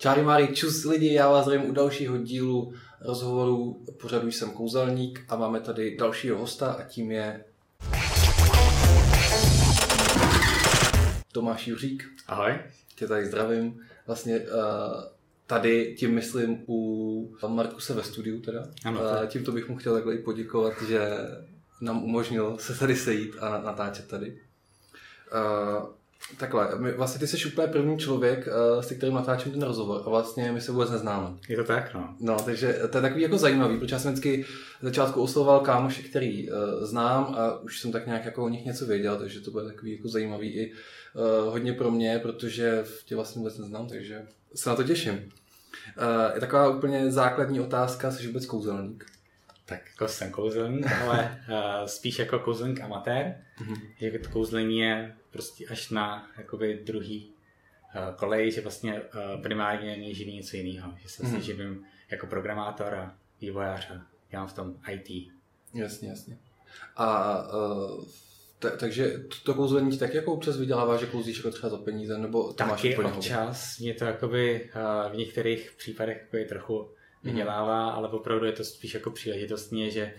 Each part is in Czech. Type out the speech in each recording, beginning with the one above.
Čáry Máry, čus lidi, já vás zdravím u dalšího dílu rozhovoru pořadu jsem kouzelník a máme tady dalšího hosta a tím je Tomáš Juřík. Ahoj. Tě tady zdravím. Vlastně uh, tady tím myslím u Markuse ve studiu teda. Ano, uh, tímto bych mu chtěl takhle i poděkovat, že nám umožnil se tady sejít a natáčet tady. Takhle, my, vlastně ty jsi úplně první člověk, uh, se kterým natáčím ten rozhovor a vlastně my se vůbec neznáme. Je to tak, no. No, takže to je takový jako zajímavý, protože já jsem vždycky v začátku oslovoval kámoše, který uh, znám a už jsem tak nějak jako o nich něco věděl, takže to bude takový jako zajímavý i uh, hodně pro mě, protože tě vlastně vůbec neznám, takže se na to těším. Uh, je taková úplně základní otázka, jsi vůbec kouzelník? Tak jako jsem kouzelník, ale uh, spíš jako kouzelník amatér. Mm-hmm. Že to kouzlení je prostě až na jakoby druhý uh, kolej, že vlastně uh, primárně mě živí něco jiného. Že se mm-hmm. živím jako programátor a vývojář a dělám v tom IT. Jasně, jasně. A uh, t- takže to kouzlení tak jako občas vydělává, že kouzlíš jako třeba za peníze, nebo to Taky máš úplně občas. Mě to jakoby uh, v některých případech jakoby trochu vydělává, mm. ale opravdu je to spíš jako příležitostně, že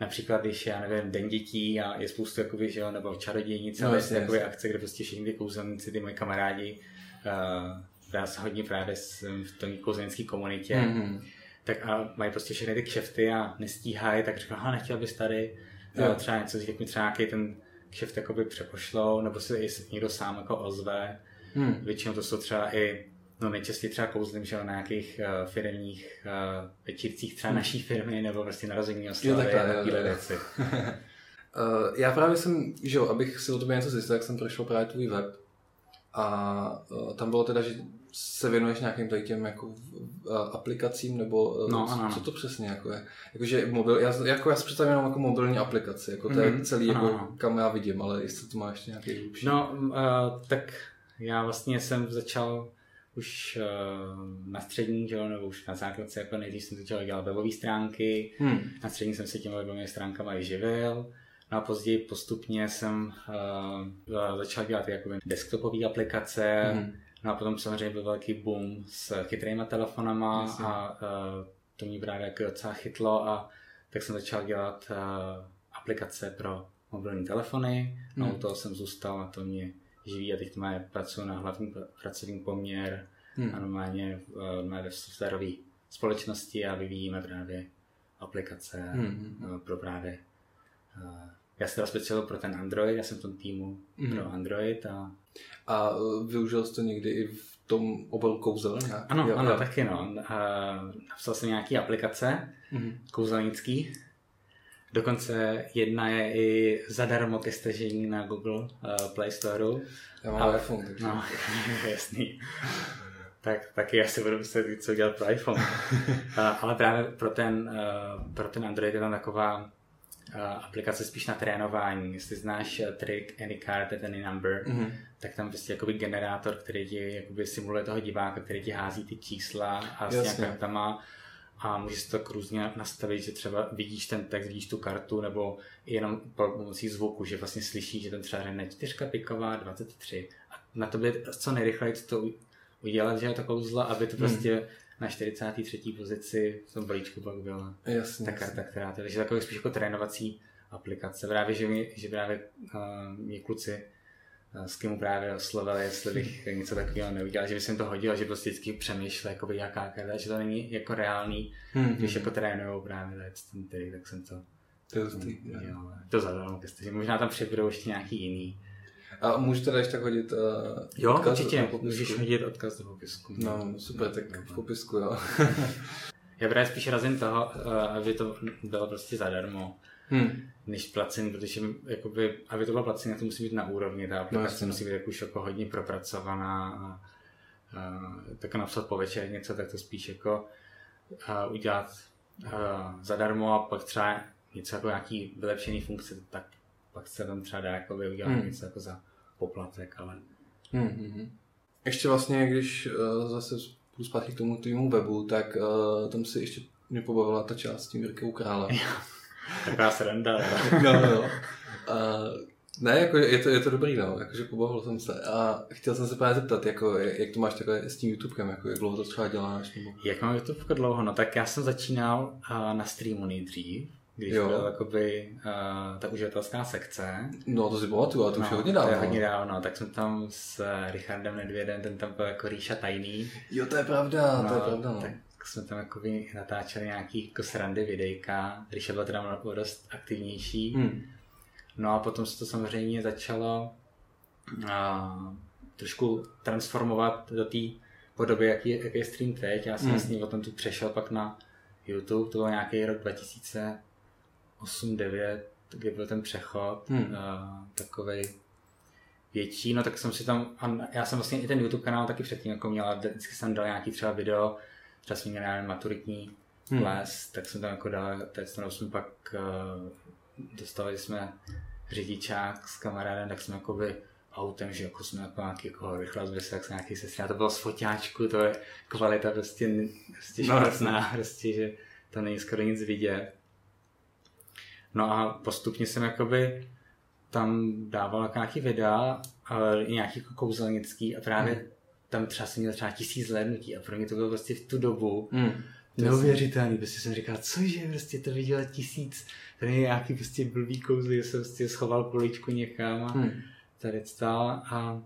například, když já nevím, Den dětí a je spoustu jakoby, že jo, nebo čarodějnice, no, ale jasně, jakoby akce, kde prostě všichni ty kouzelníci, ty moji kamarádi, uh, já se hodně právě jsem v tom kouzelnické komunitě, mm. tak a mají prostě všechny ty kšefty a nestíhají, tak říkám, aha, nechtěl bys tady jo. třeba něco, jak mi třeba nějaký ten kšeft jakoby přepošlou, nebo se jestli někdo sám jako ozve. Hmm. Většinou to jsou třeba i No nejčastěji třeba kouzlím, že na nějakých uh, firmních uh, večírcích třeba hmm. naší firmy nebo prostě narození oslavy a takové věci. uh, já právě jsem, že jo, abych si o tobě něco zjistil, jak jsem prošel právě tvůj web a uh, tam bylo teda, že se věnuješ nějakým tady těm jako uh, aplikacím, nebo uh, no, co, ano, co to přesně jako je? Jakože mobil, já, jako já si představím jenom jako mobilní aplikaci, jako to je mm-hmm. celý, ano, jako, ano. kam já vidím, ale jestli to má ještě nějaký hlubší. No, uh, tak já vlastně jsem začal už uh, na střední, že, nebo už na základce, jako nejdřív jsem začal dělat webové stránky, hmm. na střední jsem se těmi webovými stránkami i živil, no a později postupně jsem uh, začal dělat jakoby desktopové aplikace, hmm. no a potom samozřejmě byl velký boom s chytrýma telefonama Jasně. a uh, to mě právě jako docela chytlo a tak jsem začal dělat uh, aplikace pro mobilní telefony, no hmm. u toho jsem zůstal a to mě živí a teď má pracuji na hlavní pracovní poměr hmm. a normálně máme ve softwarové společnosti a vyvíjíme právě aplikace hmm. pro právě já jsem teda speciál pro ten Android, já jsem v tom týmu hmm. pro Android a... A využil jsi to někdy i v tom obalu kouzel? Ano, jo, ano, jo. taky no. A napsal jsem nějaký aplikace hmm. kouzelnický, Dokonce jedna je i zadarmo ke stažení na Google uh, Play Store. Já mám ale, iPhone, takže... No, jasný. tak taky asi budu muset co dělat pro iPhone. uh, ale právě pro ten, uh, pro ten Android je tam taková aplikace spíš na trénování. Jestli znáš trick Any Card at Any Number, mm-hmm. tak tam prostě jakoby generátor, který ti jakoby simuluje toho diváka, který ti hází ty čísla a s nějak tam má a můžeš to tak různě nastavit, že třeba vidíš ten text, vidíš tu kartu, nebo jenom pomocí zvuku, že vlastně slyšíš, že ten třeba řekne 4 piková 23 a na to by co nejrychleji to udělat, že je to kouzlo, aby to hmm. prostě hmm. na 43. pozici v tom balíčku pak byla jasně, ta karta, která to, takže takový spíš jako trénovací aplikace. Právě, že, mi, že právě uh, mě kluci s kým právě oslovil, jestli bych něco takového neudělal, že by se to hodilo, že prostě vždycky přemýšlel, jakoby jaká karta, že to není jako reálný, hmm, když hmm. jako trénujou právě ten tedy, tak jsem to to je hustý, jo, to zadal, že možná tam přibudou ještě nějaký jiný. A můžu teda ještě tak hodit uh, jo, odkaz určitě, do popisku? můžeš hodit odkaz do popisku. No, super, tak v popisku, jo. Já právě spíš razím toho, uh, aby to bylo prostě zadarmo hmm. Než placení, protože jakoby, aby to bylo placení, to musí být na úrovni, ta aplikace no, musí být jako už jako hodně propracovaná a, a tak napsat po večer něco, tak to spíš jako a, udělat a, zadarmo a pak třeba něco jako nějaký vylepšený funkce, tak pak se tam třeba dá jako udělat hmm. něco jako za poplatek, ale... Hmm, hmm, hmm. Ještě vlastně, když uh, zase půjdu zpátky k tomu tvýmu webu, tak uh, tam si ještě mě pobavila ta část s tím Jirkou Králem. Taková sranda. no, no. A Ne, jako je to, je to dobrý, no, jakože pobavil jsem se a chtěl jsem se právě zeptat, jako, jak to máš takhle s tím YouTubekem, jako, jak dlouho to třeba děláš? Nebo... Jak mám YouTube dlouho? No tak já jsem začínal uh, na streamu nejdřív, když jo. byl jakoby uh, ta uživatelská sekce. No to si pamatuju, ale to no, už je hodně dávno. To je hodně dávno, tak jsem tam s Richardem Nedvědem, ten tam byl jako Ríša tajný. Jo, to je pravda, no, to je pravda. No. Tak jsme tam jako natáčeli nějaký jako srandy videjka. Ríša byl teda dost aktivnější. Hmm. No a potom se to samozřejmě začalo uh, trošku transformovat do té podoby, jaký je, jaký je stream teď. Já jsem hmm. vlastně o tom tu přešel pak na YouTube, to byl nějaký rok 2000 8-9, kdy byl ten přechod, hmm. uh, takovej větší, no tak jsem si tam, a já jsem vlastně i ten YouTube kanál taky předtím jako měl, a vždycky jsem dal nějaký třeba video, třeba jsem měl maturitní hmm. les, tak jsem tam jako dal, teď jsme pak uh, dostali jsme řidičák s kamarádem, tak jsme jako by autem, že jako jsme jako nějaký jako rychle zvěsek, nějaký sestry, a to bylo z foťáčku, to je kvalita prostě, prostě no, špatná, prostě, že to není skoro nic vidět. No a postupně jsem jakoby tam dával nějaký videa, i nějaký jako kouzelnický a právě mm. Tam třeba jsem měl třeba tisíc zhlédnutí a pro mě to bylo prostě v tu dobu mm. neuvěřitelný. Prostě jsem říkal, cože, prostě to viděl tisíc, tady je nějaký prostě blbý kouzly, jsem prostě schoval poličku někam a mm. tady stál a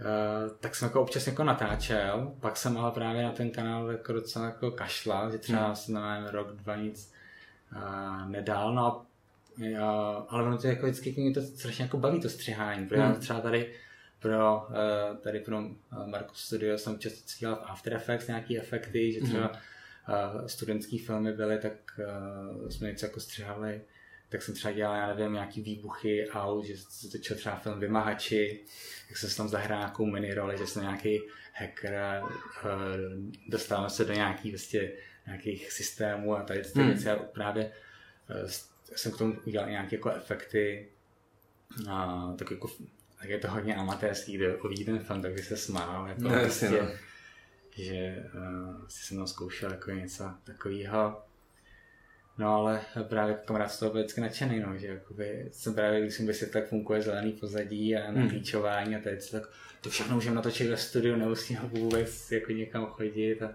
Uh, tak jsem jako občas jako natáčel, pak jsem ale právě na ten kanál jako docela jako kašlal, že třeba mm. jsem nevím, rok, dva nic nedal, no a ale ono to jako vždycky mě to strašně jako baví to střihání, protože hmm. třeba tady pro, eh, tady pro eh, Marco Studio jsem často dělal v After Effects nějaký efekty, že třeba hmm. studentský filmy byly, tak jsme něco jako střihali tak jsem třeba dělal, já nevím, nějaký výbuchy aut, že se točil třeba film Vymahači, jak jsem se tam zahrál nějakou mini roli, že jsem nějaký hacker, dostáváme se do nějaký vlastně nějakých systémů a tady ty hmm. věci. A právě jsem k tomu udělal nějaké jako efekty, a, tak jako tak je to hodně amatérský, kde uvidí ten film, tak by se smál. Jako no, prostě, no. Že uh, si jsem zkoušel jako něco takového. No ale právě kamarád z toho byl vždycky nadšený, no, že jakoby, jsem právě, když jsem vysvětlil, jak funguje zelený pozadí a hmm. a teď, tak to všechno můžeme natočit ve studiu, nemusíme vůbec jako někam chodit a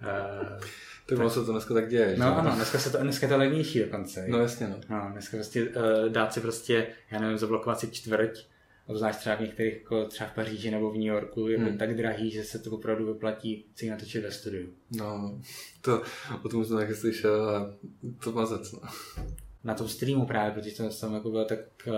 Uh, tak ono se to dneska tak děje. No že? ano, dneska, se to, dneska je to levnější dokonce. No jasně no. no dneska prostě uh, dát si prostě, já nevím, zablokovat si čtvrť, obzvlášť třeba v některých, jako třeba v Paříži nebo v New Yorku, je hmm. tak drahý, že se to opravdu vyplatí si natočit ve studiu. No, to, o tom jsem taky slyšel a to mazec, no. Na tom streamu právě, protože to tam jako bylo tak uh,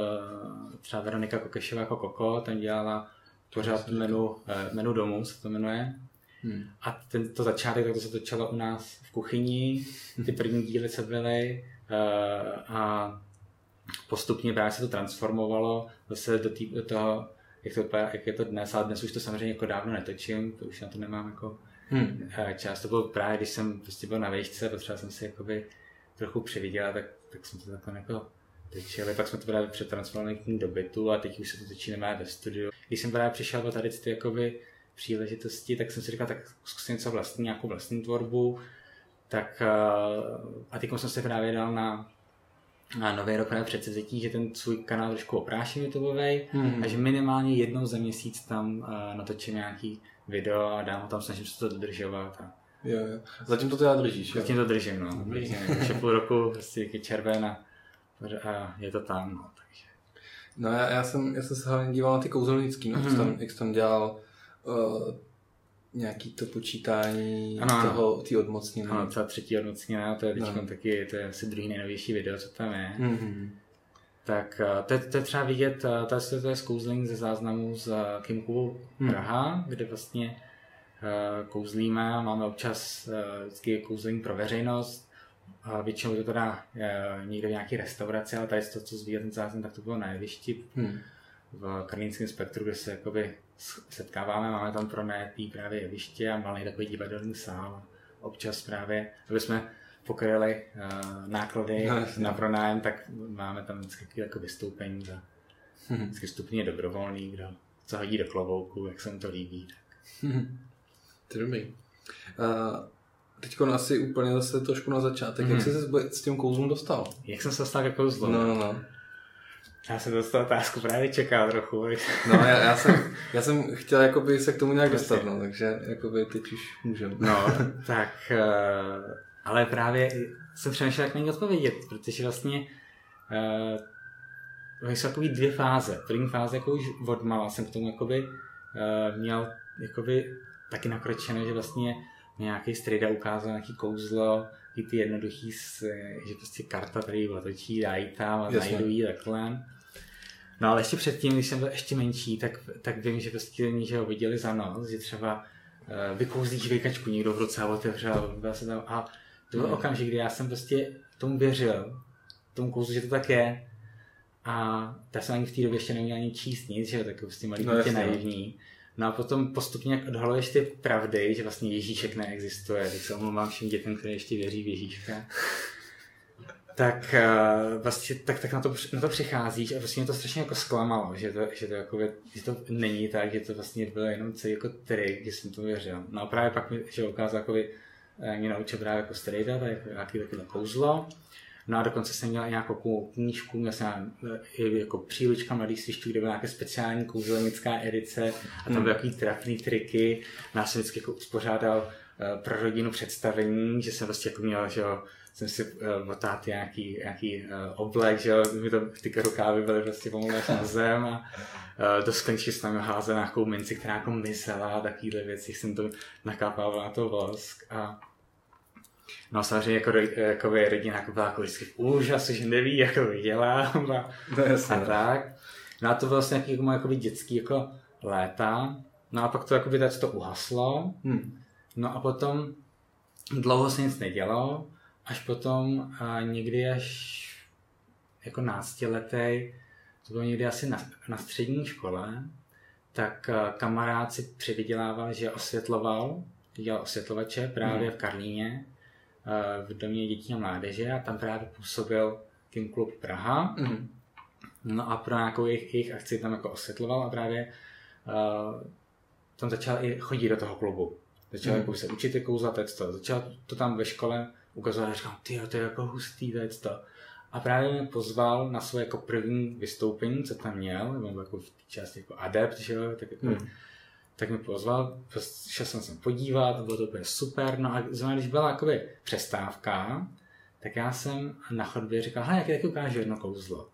třeba Veronika Kokešová jako Koko, tam dělala pořád menu, uh, menu domů, se to jmenuje. Hmm. A tento začátek, tak to se točilo u nás v kuchyni, ty první díly se byly uh, a postupně právě se to transformovalo zase do, tý, do toho, jak, to, jak je to dnes, ale dnes už to samozřejmě jako dávno netočím, to už na to nemám jako hmm. Eh, čas. To bylo právě, když jsem prostě byl na vejšce, potřeboval jsem si jakoby trochu přividělat, tak, tak jsem to takhle jako točili, pak jsme to právě přetransformovali do bytu a teď už se to točí nemá ve studiu. Když jsem právě přišel do tady ty jakoby příležitosti, tak jsem si říkal, tak zkusím něco vlastní, nějakou vlastní tvorbu. Tak eh, a teď jsem se právě dal na, na nový rok právě předsevzetí, že ten svůj kanál trošku opráším YouTubeový hmm. a že minimálně jednou za měsíc tam uh, natočím nějaký video a dám ho tam, snažím se to dodržovat. A... Jo, jo. Zatím to teda držíš, jo? Zatím to držím, no. Už je půl roku, prostě červen a, a je to tam, no, takže. No já, já, jsem, já jsem se hlavně díval na ty kouzelnický, no, mm-hmm. jak, jsi tam, jak jsi tam dělal uh, nějaký to počítání ano, toho, té odmocniny. Ano, ta třetí odmocnina, to je teď no. taky, to je asi druhý nejnovější video, co tam je. Mm-hmm. Tak uh, to, to je třeba vidět, uh, to, je, to je zkouzlení ze záznamu z Kimku hmm. Praha, hmm. kde vlastně kouzlíme, máme občas vždycky kouzlení pro veřejnost, a většinou to teda někde v nějaké restauraci, ale tady to, co zvíjel ten záznam, tak to bylo na jevišti hmm. v Karlínském spektru, kde se jakoby setkáváme, máme tam pronajatý právě jeviště a malý takový divadelní sál. Občas právě, aby jsme pokryli uh, náklady no, na pronájem, tak máme tam vždycky jako vystoupení za hmm. vždycky stupně dobrovolný, kdo co hodí do klovouku, jak se mu to líbí. Tak. Hmm. To je dobrý. Uh, Teď asi úplně zase trošku na začátek. Hmm. Jak jsi se s tím kouzlem dostal? Jak jsem se dostal ke kouzlu? No, no, no. Já jsem dostal otázku právě čekal trochu. No, já, já, jsem, já jsem chtěl jakoby se k tomu nějak dostat, no, takže jakoby teď už můžeme. No, tak, uh, ale právě jsem přemýšlel, jak na ní odpovědět, protože vlastně uh, jsou takové dvě fáze. První fáze, jako už odmala jsem k tomu jakoby, uh, měl jakoby taky nakročeno, že vlastně nějaký strejda ukázal nějaký kouzlo, i ty jednoduchý, že prostě karta tady otočí, dají tam a najdu jí takhle. No ale ještě předtím, když jsem byl ještě menší, tak, tak vím, že prostě oni že ho viděli za noc, že třeba uh, vykouzlí žvejkačku někdo v ruce a otevřel, byl se tam a to byl hmm. okamžik, kdy já jsem prostě tomu věřil, tomu kouzlu, že to tak je. A ta jsem ani v té době ještě neměl ani číst nic, že tak prostě malý no, no, naivní. No a potom postupně, jak odhaluješ ty pravdy, že vlastně Ježíšek neexistuje, tak se omlouvám všem dětem, které ještě věří v Ježíška, tak uh, vlastně tak, tak na, to, na to přicházíš a vlastně mě to strašně jako zklamalo, že to, že to, jako, že to není tak, že to vlastně bylo jenom celý jako trik, že jsem to věřil. No a právě pak mi že ukázal, jako by, eh, mě naučil právě jako strejda, tak jako, nějaký takové kouzlo. No a dokonce jsem měl nějakou knížku, měl jsem i jako přílička mladých svišťů, kde byla nějaká speciální kouzelnická edice a tam hmm. byly takový trapný triky. No jsem vždycky jako uspořádal uh, pro rodinu představení, že jsem vlastně jako měl, že jo, jsem si uh, nějaký, nějaký uh, oblek, že jo, mi to, ty rukávy byly prostě pomalu na zem a uh, do sklenčky jsem tam házel nějakou minci, která jako mizela, takovýhle věci, jsem to nakápal na to vosk a No samozřejmě jako, jako rodina jako byla jako vždycky v úžasu, že neví, jak to dělám a, no, a tak. No a to bylo vlastně nějaký jako, jakoby dětský jako léta. No a pak to jakoby teď to uhaslo. Hmm. No a potom dlouho se nic nedělo, až potom a někdy až jako náctiletý, to bylo někdy asi na, na střední škole, tak kamarád si přivydělával, že osvětloval, dělal osvětlovače právě hmm. v Karlíně v domě dětí a mládeže a tam právě působil King Club Praha. Mm. No a pro nějakou jejich, jejich akci tam jako osvětloval a právě uh, tam začal i chodit do toho klubu. Začal mm. jako se učit jako kouzla, to. Začal to tam ve škole ukazovat a říkal, ty to je jako hustý, to. A právě mě pozval na své jako první vystoupení, co tam měl, nebo jako v části jako adept, že jo, tak jako mm tak mi pozval, šel jsem se podívat, bylo to úplně super, no a zrovna když byla jakoby přestávka, tak já jsem na chodbě říkal, hej, jak taky ukážu jedno kouzlo.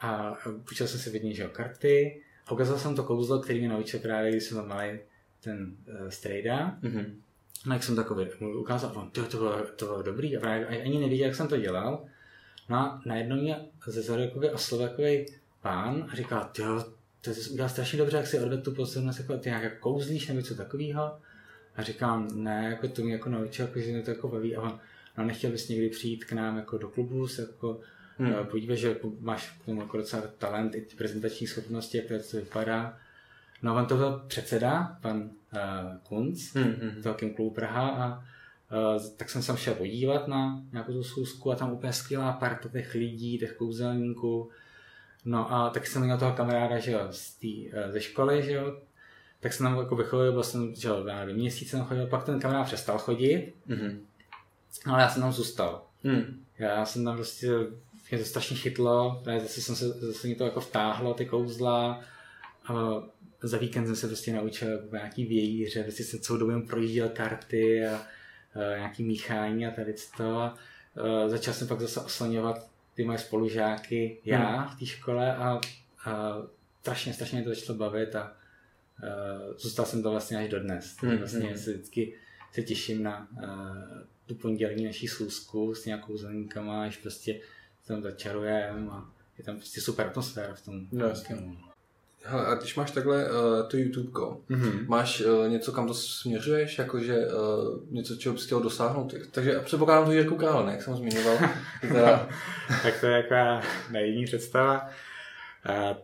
A půjčil jsem si vidně, že karty a ukázal jsem to kouzlo, který mi naučil právě, když jsem tam malý ten uh, strejda. Mm-hmm. No jak jsem takový ukázal, on, to, to, bylo, to bylo dobrý a právě ani neviděl, jak jsem to dělal. No a najednou mě ze zadu oslovil pán a říkal, jo, to jsi udělal strašně dobře, jak si odvedl tu pozornost, jako ty nějak jako kouzlíš nebo něco takového. A říkám, ne, jako to mě jako naučil, jako, že mě to jako baví. A on, no nechtěl bys někdy přijít k nám jako do klubu, se jako hmm. Eh, podívat, že jako máš k tomu jako docela talent, i prezentační schopnosti, jak to, to vypadá. No on to byl předseda, pan uh, Kunz, hmm, hmm. toho klubu Praha a uh, tak jsem se šel podívat na nějakou tu schůzku a tam úplně skvělá parta těch lidí, těch kouzelníků, No a tak jsem měl toho kamaráda, že jo, z tý, eh, ze školy, že jo, tak jsem tam jako vychodil, byl jsem, že jo, já nevím, měsíc jsem chodil, pak ten kamarád přestal chodit, mm-hmm. ale já jsem tam zůstal. Mm. Já jsem tam prostě, mě to strašně chytlo, právě zase jsem se, zase mě to jako vtáhlo, ty kouzla, a za víkend jsem se prostě naučil jako nějaký vějíře, prostě jsem celou dobu projížděl karty a, a nějaký míchání a tady to. A, a začal jsem pak zase oslaňovat ty moje spolužáky, já hmm. v té škole a, a strašně, strašně mě to začalo bavit a uh, zůstal jsem to vlastně až dodnes. Hmm. Vlastně hmm. se vždycky se těším na uh, tu pondělní naší schůzku s nějakou zeleníkama, až prostě tam začarujeme a je tam prostě super atmosféra v tom. No, Hele, a když máš takhle uh, to YouTube, mm-hmm. máš uh, něco, kam to směřuješ, jakože uh, něco, čeho bys chtěl dosáhnout? Takže předpokládám to Jirku Král, ne, jak jsem zmiňoval. teda... tak to je taková naivní představa. Uh,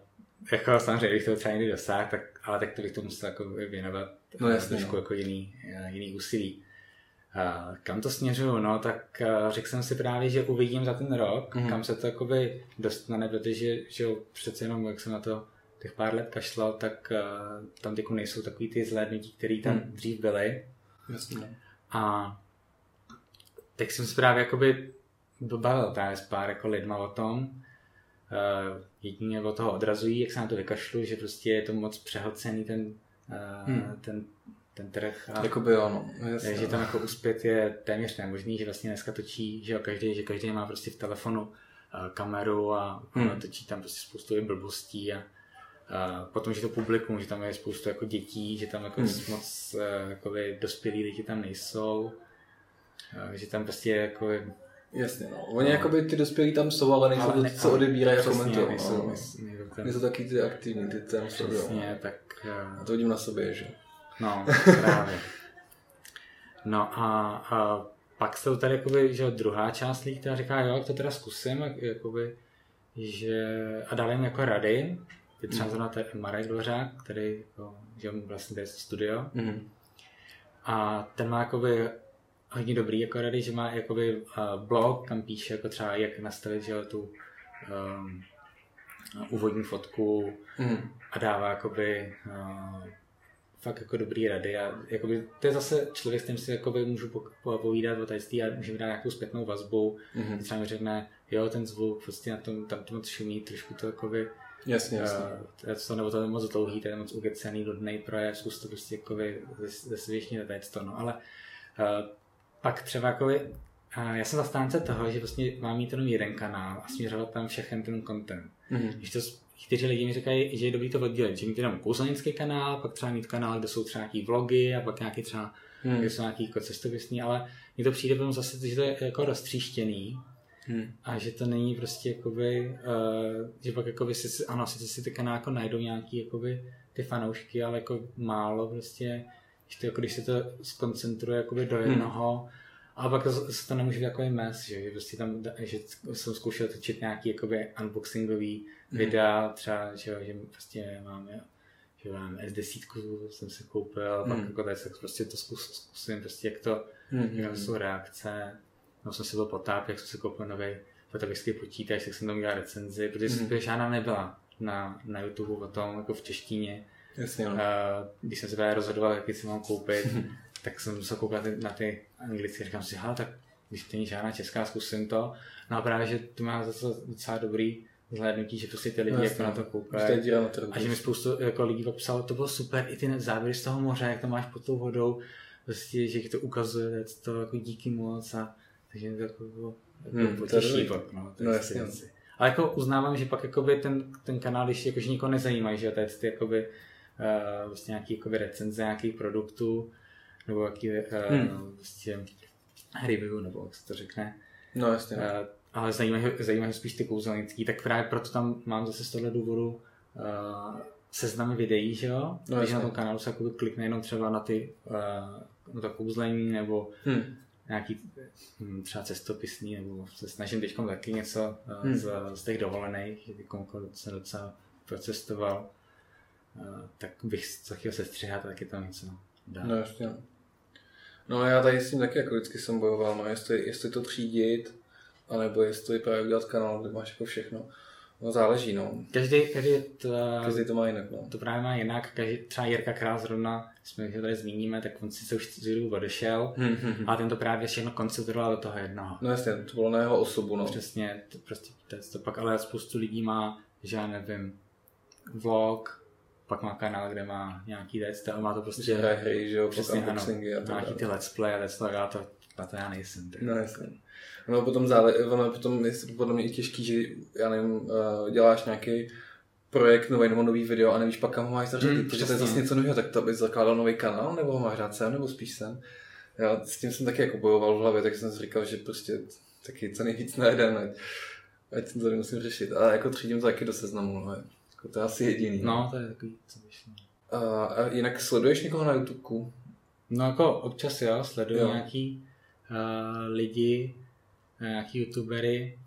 jako samozřejmě, bych to třeba někdy dosáhl, tak, ale tak to bych to musel jako věnovat no, jasně, trošku no. jako jiný, jiný úsilí. Uh, kam to směřuju? No, tak uh, řekl jsem si právě, že uvidím za ten rok, mm-hmm. kam se to jakoby dostane, protože že přece jenom, jak jsem na to těch pár let kašlal, tak uh, tam teď nejsou takový ty zhlédnutí, které tam hmm. dřív byly. Jasně. A tak jsem se právě jakoby bavil právě s pár jako lidma o tom. uh, jedině od toho odrazují, jak se na to vykašlu, že prostě je to moc přehlcený ten, uh, hmm. ten, ten trh. A, Jakoby ano. Jasně, že tam jako uspět je téměř nemožný, že vlastně dneska točí, že jo, každý, že každý má prostě v telefonu uh, kameru a hmm. točí tam prostě spoustu blbostí a potom, že to publikum, že tam je spoustu jako dětí, že tam jako hmm. moc jakoby, dospělí lidi tam nejsou, že tam prostě jako Jasně, no. Oni no. jakoby ty dospělí tam jsou, ale nejsou ale ne, co odebírají a komentují. Nejsou, no. nejsou, nejsou taky ty aktivní, ty tam jsou. Přesně, tak... A to vidím na sobě, že? No, právě. No a, a pak jsou tady jakoby, že druhá část lidí, která říká, jo, to teda zkusím, jakoby, že, a dali jim jako rady, je třeba mm. ten Marek Dvořák, který jako, že vlastně to je studio. Mm. A ten má jakoby hodně dobrý jako rady, že má jakoby uh, blog, kam píše jako třeba jak nastavit že, tu um, úvodní fotku mm. a dává jakoby uh, fakt jako dobrý rady a jakoby, to je zase člověk, s tím si jakoby můžu povídat o tajství a můžeme dát nějakou zpětnou vazbu, mm-hmm. třeba mi řekne, jo, ten zvuk, prostě na tom, tam to moc šumí, trošku to jakoby Jasně, jasně. Uh, to, nebo to je moc dlouhý, to je moc ugecený, nudný projev, zkus to prostě jakoby zesvěšně to, no, ale uh, pak třeba jakoby, uh, já jsem zastánce toho, že vlastně mám mít jenom jeden kanál a směřovat tam všechen ten content. Mm-hmm. Když to kteří lidi mi říkají, že je dobrý to oddělit, že mít jenom kouzelnický kanál, pak třeba mít kanál, kde jsou třeba nějaký vlogy a pak nějaký třeba, hmm. kde jsou nějaký jako cestopisní, ale mně to přijde potom zase, že to je jako roztříštěný hmm. a že to není prostě jakoby, uh, že pak jakoby si, ano, sice si ty kanály jako najdou nějaký jakoby ty fanoušky, ale jako málo prostě, když, to, jako, když se to skoncentruje jakoby do hmm. jednoho, hmm. A pak se to nemůže být takový mes, že, že prostě tam, že jsem zkoušel točit nějaký jakoby unboxingový mm. videa, třeba, že, že prostě máme že mám S10 jsem si koupil, mm. pak jako tady se prostě to zkus, zkusím, prostě jak to, mm. jak jsou reakce. No jsem si byl potáp, jak jsem si koupil nový fotografický počítač, tak jsem tam udělal recenzi, protože mm. žádná nebyla na, na YouTube o tom, jako v češtině. Jasně, no. uh, když jsem se právě rozhodoval, jaký si mám koupit, tak jsem musel koukat na ty anglické, říkám si, hele, tak když to není žádná česká, zkusím to. No a právě, že to má zase docela dobrý zhlédnutí, že prostě ty lidi no, jako na to koukají. A že mi spoustu jako lidí psalo, to bylo super, i ty záběry z toho moře, jak to máš pod tou vodou, prostě, že to ukazuje, to jako díky moc a takže to jako bylo jako hmm, potěší pak, no, no jasně. Ale jako uznávám, že pak jakoby ten, ten kanál, když jakože nikoho nezajímají, že teď ty jakoby, uh, vlastně nějaký jakoby recenze nějakých produktů, nebo jaký uh, hmm. vlastně review, nebo jak se to řekne. No jasně. Uh, ale zajímají, zajímají spíš ty kouzelnický, tak právě proto tam mám zase z tohle důvodu uh, seznamy videí, že jo? No, Když na tom kanálu se klikne jenom třeba na ty uh, na to kouzlení nebo hmm. Nějaký hm, třeba cestopisný, nebo se snažím teď taky něco uh, hmm. z, z těch dovolených, že jsem docela procestoval, uh, tak bych co chtěl se střihat, taky tam něco dát. No jasně. No já tady s tím taky jako vždycky jsem bojoval, no jestli, jestli to třídit, anebo jestli právě udělat kanál, kde máš jako všechno. No záleží, no. Každý, každý, to, každý to má jinak, no. To právě má jinak. Každý, třeba Jirka Král zrovna, jsme ho tady zmíníme, tak on si se už z dobu odešel, hmm, hmm, hmm. a ten to právě všechno koncentroval do toho jednoho. No jasně, to bylo na jeho osobu, no. Přesně, to prostě to, to pak, ale spoustu lidí má, že já nevím, vlog, pak má kanál, kde má nějaký věc, a má to prostě... Hraje hry, že jo, přesně, ano, a nějaký ty let's play let's play, a to, a to já nejsem. Tak. No jasně. Ono potom, zále, ono potom je podle mě i těžký, že já nevím, uh, děláš nějaký projekt nový nebo nový video a nevíš pak kam ho máš zařadit, mm, protože to je zase něco nového, tak to bys zakládal nový kanál nebo ho máš rád sem nebo spíš sem. Já s tím jsem taky jako bojoval v hlavě, tak jsem si říkal, že prostě taky co nejvíc na jeden, ať, ať to nemusím řešit. A jako třídím to taky do seznamu, no. Jako to je asi jediný. No, to je takový, co. A, a jinak sleduješ někoho na YouTube? No jako občas jo, sleduju jo. nějaký uh, lidi, nějaký youtubery,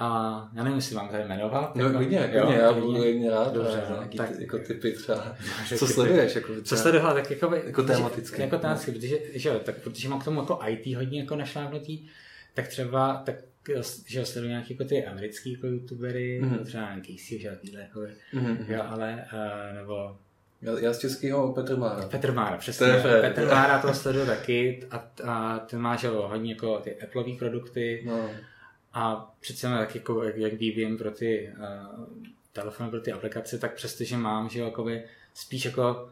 a já nevím, jestli mám tady jmenovat. No jako, klidně, klidně, já budu jedně rád. Dobře, no, nějaký tak, ty, jako typy třeba. Co typy. sleduješ? Jako třeba, co sleduju, tak jako, jako tematicky. Jako tematicky, no. protože, že, tak, protože mám k tomu jako IT hodně jako našlápnutý, tak třeba, tak že sleduju nějaký jako ty americký jako youtubery, mm-hmm. třeba nějaký si, že takovýhle, jako, mm-hmm. jo, ale, uh, nebo já, já z českého Petr Mára. Petr Mára, přesně. Petr Mára to sleduju taky a, a ten má že hodně jako ty Appleové produkty. No. A přece tak jako, jak, jak vyvíjím pro ty uh, telefony, pro ty aplikace, tak přestože mám, že jakoby spíš jako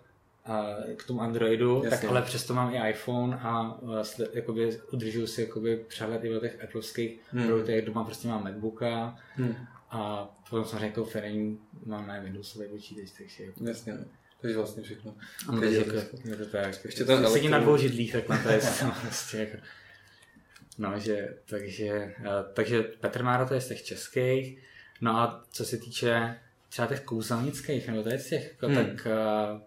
uh, k tomu Androidu, Jasně. tak ale přesto mám i iPhone a vlastně, jakoby udržuju si jakoby přehled i o těch Appleovských hmm. produktech, doma prostě mám Macbooka hmm. a potom samozřejmě jako firmní mám na Windowsový počítač, takže... Jasně. Takže vlastně všechno. Takže jako, je to tak. Ještě ten elektron... Sedí na dvou židlích, tak na to je vlastně jako... No, že, takže, eh, takže Petr Máro to je z těch českých. No a co se týče třeba těch kouzelnických, nebo tady z těch, jako, hmm. tak, uh,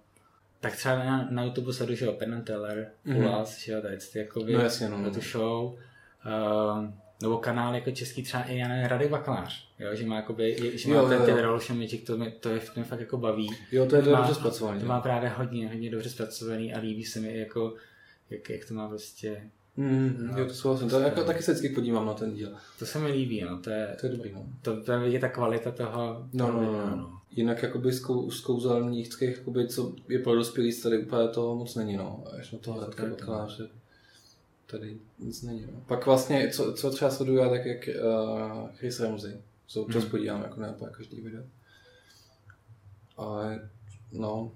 tak třeba na, na YouTube sleduju, že jo, Penn Teller, mm. Ulas, že jo, tady ty jakoby, no, jasně, no, no. tu show. Uh, nebo kanál jako český třeba i já nevím, Rady Vaklář, jo, že má jakoby, že má jo, ten, ten Revolution Magic, to, mě, to, je, to mě fakt jako baví. Jo, to je to dobře zpracovaný. To má právě hodně, hodně dobře zpracovaný a líbí se mi jako, jak, jak to má prostě Mm, jo, to souhlasím. To jako, taky se vždycky podívám na ten díl. To se mi líbí, no. To je, to je dobrý, no. To, to je ta kvalita toho. No, no, no, no. Jinak jakoby z, kou, z kouzelníčkých, jakoby, co je pro dospělý, tady úplně toho moc není, no. Až na toho Radka Bakaláře. Tady nic není, no. Pak vlastně, co, co třeba sleduju já, tak jak uh, Chris Ramsey. Se občas hmm. podívám, jako ne každý video. Ale, no,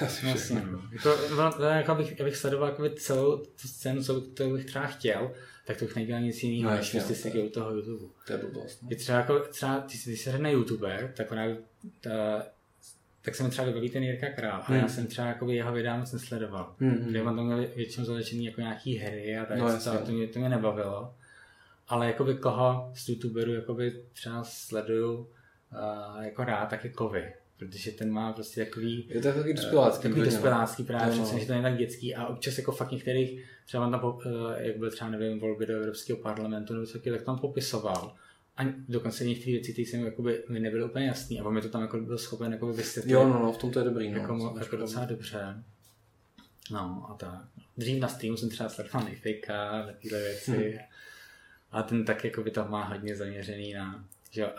Jasně, no. Jako, jako abych, abych sledoval jako celou tu scénu, co to bych třeba chtěl, tak to bych nedělal nic jiného, no, než prostě si u toho YouTube. To je blbost. No. Je třeba jako, třeba, když, se na YouTube, tak ona, ta, tak se mi třeba vybaví ten Jirka Král, ale hmm. já jsem třeba jako jeho videa moc nesledoval. Hmm. Kde on to měl většinou zalečený jako nějaký hry a tak, no, to, to, mě, to mě nebavilo. Ale jakoby koho z YouTuberů jakoby třeba sleduju uh, jako rád, tak je Kovy protože ten má prostě takový... Je to takový dospělácký. Takový dospělácký právě, no, no. že to není tak dětský a občas jako fakt některých, třeba on tam, eh, jak byl třeba, nevím, volby do Evropského parlamentu nebo taky, tak tam popisoval. A dokonce některé věci, které jsem jakoby, mi nebyly úplně jasný, a mi to tam jako byl schopen jako vysvětlit. Jo, no, no, v tom to je dobrý. No, jako, jako docela dobře. No a tak. Dřív na streamu jsem třeba sledoval Nifika, takové věci. Hmm. A ten tak jako by to má hodně zaměřený na že jo,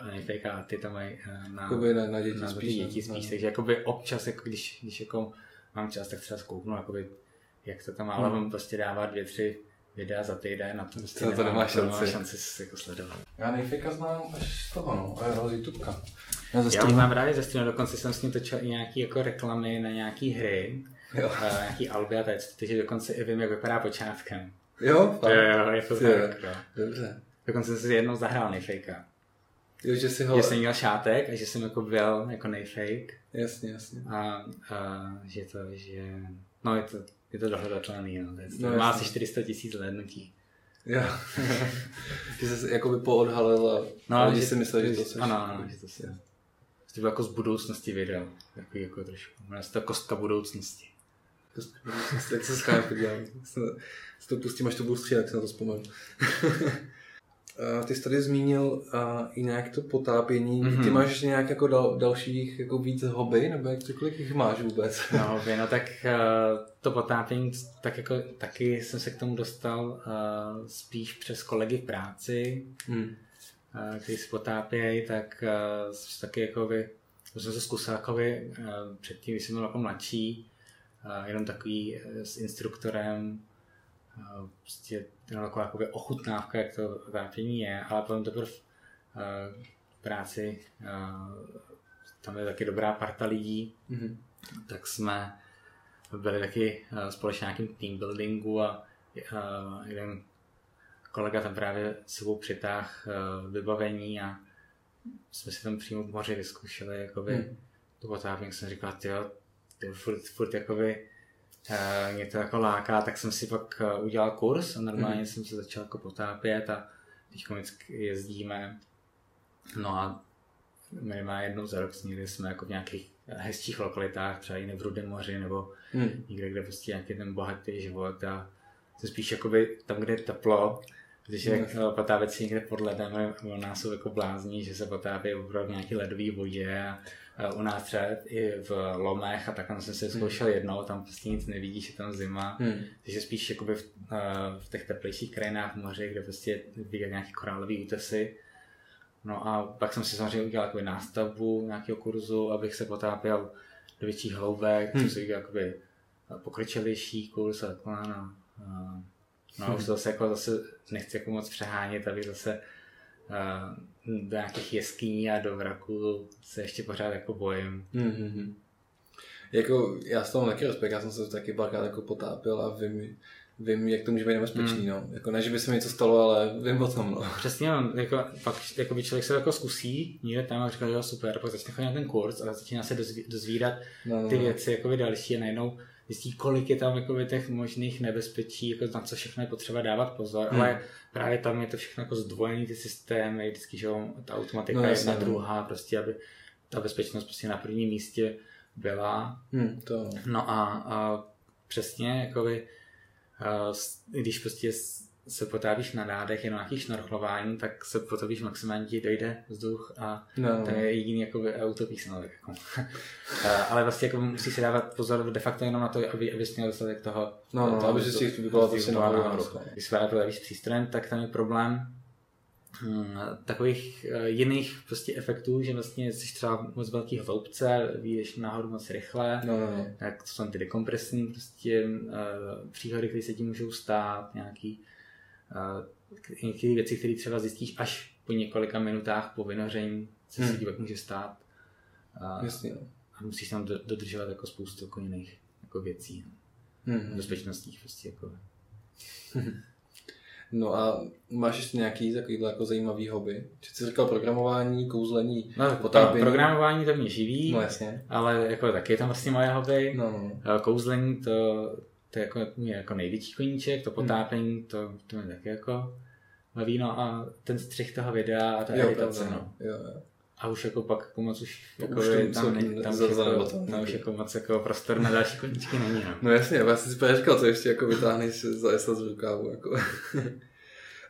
a ty tam mají eh, na, na, na děti na spíš. Děti spíš no. takže jakoby občas, jako když, když jako mám čas, tak třeba zkouknu, jakoby, jak to tam má, ale hmm. prostě dává dvě, tři videa za týden na to prostě to nemá šanci. šanci jako sledovat. Já nejfejka znám až z toho, no, a z YouTubeka. Já, Já znám právě ze streamu, dokonce jsem s ním točil i nějaký jako reklamy na nějaký hry, jo. A nějaký alby a teď, takže dokonce i vím, jak vypadá počátkem. Jo? Jo, jo, je to tak. Dobře. Dokonce jsem si jednou zahrál nejfejka. Jo, že si ho... Že jsem měl šátek a že jsem jako byl jako nejfake. Jasně, jasně. A, a že to, že... No je to, je to dohledatelný, no. To, je, no, má asi 400 tisíc hlednutí. Jo. že jsi jakoby poodhalil a no, že, si myslel, že to jsi. Ano, ano, že to si. To bylo jako z budoucnosti video. Takový jako trošku. Jmenuje se to kostka budoucnosti. Kostka budoucnosti, jak se schává podívám. Si to pustím, až to budu střílet, tak se na to vzpomenu. ty jsi tady zmínil uh, i nějak to potápění. Mm-hmm. Ty máš ještě nějak jako dal, dalších jako víc hobby, nebo jak to, kolik jich máš vůbec? No, hobby, no tak uh, to potápění, tak jako taky jsem se k tomu dostal uh, spíš přes kolegy v práci, mm. uh, kteří se potápějí, tak uh, taky jako by, jsem se zkusil jako by, uh, předtím, když jsem byl jako mladší, uh, jenom takový uh, s instruktorem, prostě jenom taková jakoby ochutnávka, jak to vápění je, ale potom teprve v práci tam je taky dobrá parta lidí, mm-hmm. tak jsme byli taky společně nějakým team buildingu a jeden kolega tam právě sebou přitáh vybavení a jsme si tam přímo v moři vyzkoušeli jakoby mm. to potápění, jsem říkal, ty furt, furt jakoby Eh, mě to jako láká, tak jsem si pak eh, udělal kurz a normálně mm. jsem se začal jako potápět a teď jezdíme. No a minimálně jednou za rok sníli jsme jako v nějakých hezčích lokalitách, třeba i v Rudém moři nebo mm. někde, kde prostě nějaký ten bohatý život a jsem spíš jakoby tam, kde je teplo, když je mm. potápět si někde pod ledem, nás jsou jako blázní, že se potápí opravdu v nějaký ledový vodě a Eh, u nás třeba i v Lomech a takhle jsem se zkoušel hmm. jednou, tam prostě nic nevidíš, je tam zima, hmm. takže spíš jakoby v, eh, v těch teplejších krajinách moře, kde prostě vidět nějaké korálové útesy. No a pak jsem si samozřejmě udělal jakoby nástavbu nějakého kurzu, abych se potápěl do větších hloubek, hmm. což je jakoby pokročilejší kurz a takhle, no. No a už to zase, jako zase nechci jako moc přehánět, aby zase uh, do nějakých jeskyní a do vraku se ještě pořád jako bojím. Mm-hmm. Jako, já s toho taky respekt, já jsem se taky párkrát jako potápil a vím, vím, jak to může být nebezpečný, mm. no. Jako ne, že by se mi něco stalo, ale vím o tom, no. Přesně, no, jako, pak jako by člověk se jako zkusí, někde tam a říká, že jo, super, pak začne chodit na ten kurz a začíná se dozví, dozvídat no, no. ty no. věci jako další a najednou zjistí, kolik je tam jako těch možných nebezpečí, jako na co všechno je potřeba dávat pozor, hmm. ale právě tam je to všechno jako zdvojený ty systémy, vždycky, že ta automatika no, je jedna, no. druhá, prostě, aby ta bezpečnost prostě na prvním místě byla. Hmm, to. No a, a přesně, jakoby, když prostě se potávíš na nádech, jenom nějaký šnorchlování, tak se potápíš maximálně ti dojde vzduch a no. to je jediný jako autopísno. Jako. ale vlastně jako musíš si dávat pozor de facto jenom na to, aby, abys měl dostatek toho. No, no toho, aby si vypadal to si nahoru. Když se potápíš přístrojem, tak tam je problém, Hmm, takových uh, jiných prostě efektů, že vlastně jsi třeba moc velký hloubce, vyjdeš nahoru moc rychle, no, no, no. tak to jsou ty dekompresní prostě uh, příhody, které se tím můžou stát, nějaký některé věci, které třeba zjistíš až po několika minutách po vynoření, co hmm. se ti může stát. Uh, Jasně. No. A musíš tam dodržovat jako spoustu jako jiných jako věcí. No. Hmm. Bezpečnostních prostě jako. No a máš ještě nějaký takovýhle jako zajímavý hobby? Či jsi říkal programování, kouzlení, no, potápění? Programování to mě živí, no, jasně. ale jako taky je tam vlastně moje hobby. No, no. Kouzlení to, to je jako, mě jako největší koníček, to potápění to, to mě taky jako baví, no a ten střih toho videa a ta jo, editace, no. Jo, jo. A už jako pak jako moc už, jako už je, tam, ne, tam, už jako, tam, tam už jako moc jako prostor na další koníčky není. No, no jasně, já jsem si říkal, co ještě jako vytáhneš za z rukávu. Jako.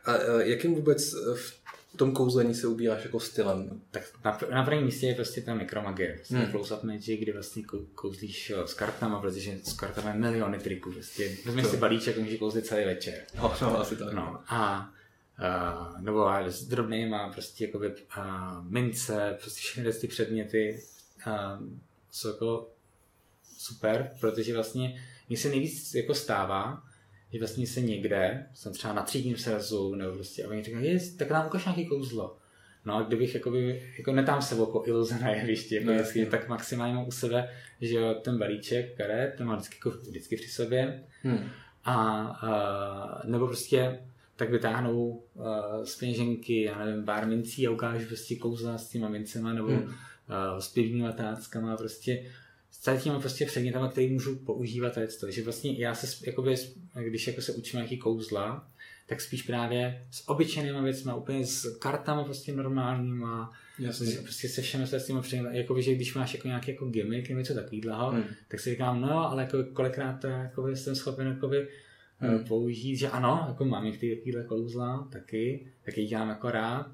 a, a jakým vůbec v tom kouzlení se ubíráš jako stylem? Tak na, na prvním místě je prostě ta mikromagie, prostě hmm. close-up magic, kdy vlastně kouzlíš s kartama, protože s kartama je miliony triků. Prostě. Vezmeš si balíček a můžeš kouzlit celý večer. No, no asi tak. No, a uh, nebo s drobnýma prostě jakoby uh, mince, prostě všechny ty předměty uh, jsou jako super, protože vlastně mně se nejvíc jako stává, že vlastně se někde, jsem třeba na třídním srazu, nebo prostě, a oni říkají, je, tak nám ukáž nějaký kouzlo. No a kdybych jakoby, jako netám se jako iluze na jevišti, jako no, vždycky, tak maximálně mám u sebe, že jo, ten balíček karet, ten mám vždycky, jako, vždycky při sobě. Hmm. A, a, nebo prostě tak vytáhnou uh, z peněženky, já nevím, pár mincí a ukážu prostě kouzla s těma mincema nebo hmm. uh, s pivníma letáckama, prostě s těmi prostě předmětama, které můžu používat a to. Takže vlastně já se, jakoby, když jako se učím nějaký kouzla, tak spíš právě s obyčejnými věcmi, úplně s kartama prostě normálníma, Jasně. prostě se všemi s těmi předměty. Jakoby, že když máš jako nějaký jako gimmick nebo něco takového, hmm. tak si říkám, no, ale jako kolikrát to jakoby, jsem schopen jakoby, hmm. použít, že ano, jako mám některé takovéhle kouzla taky, tak je dělám jako rád.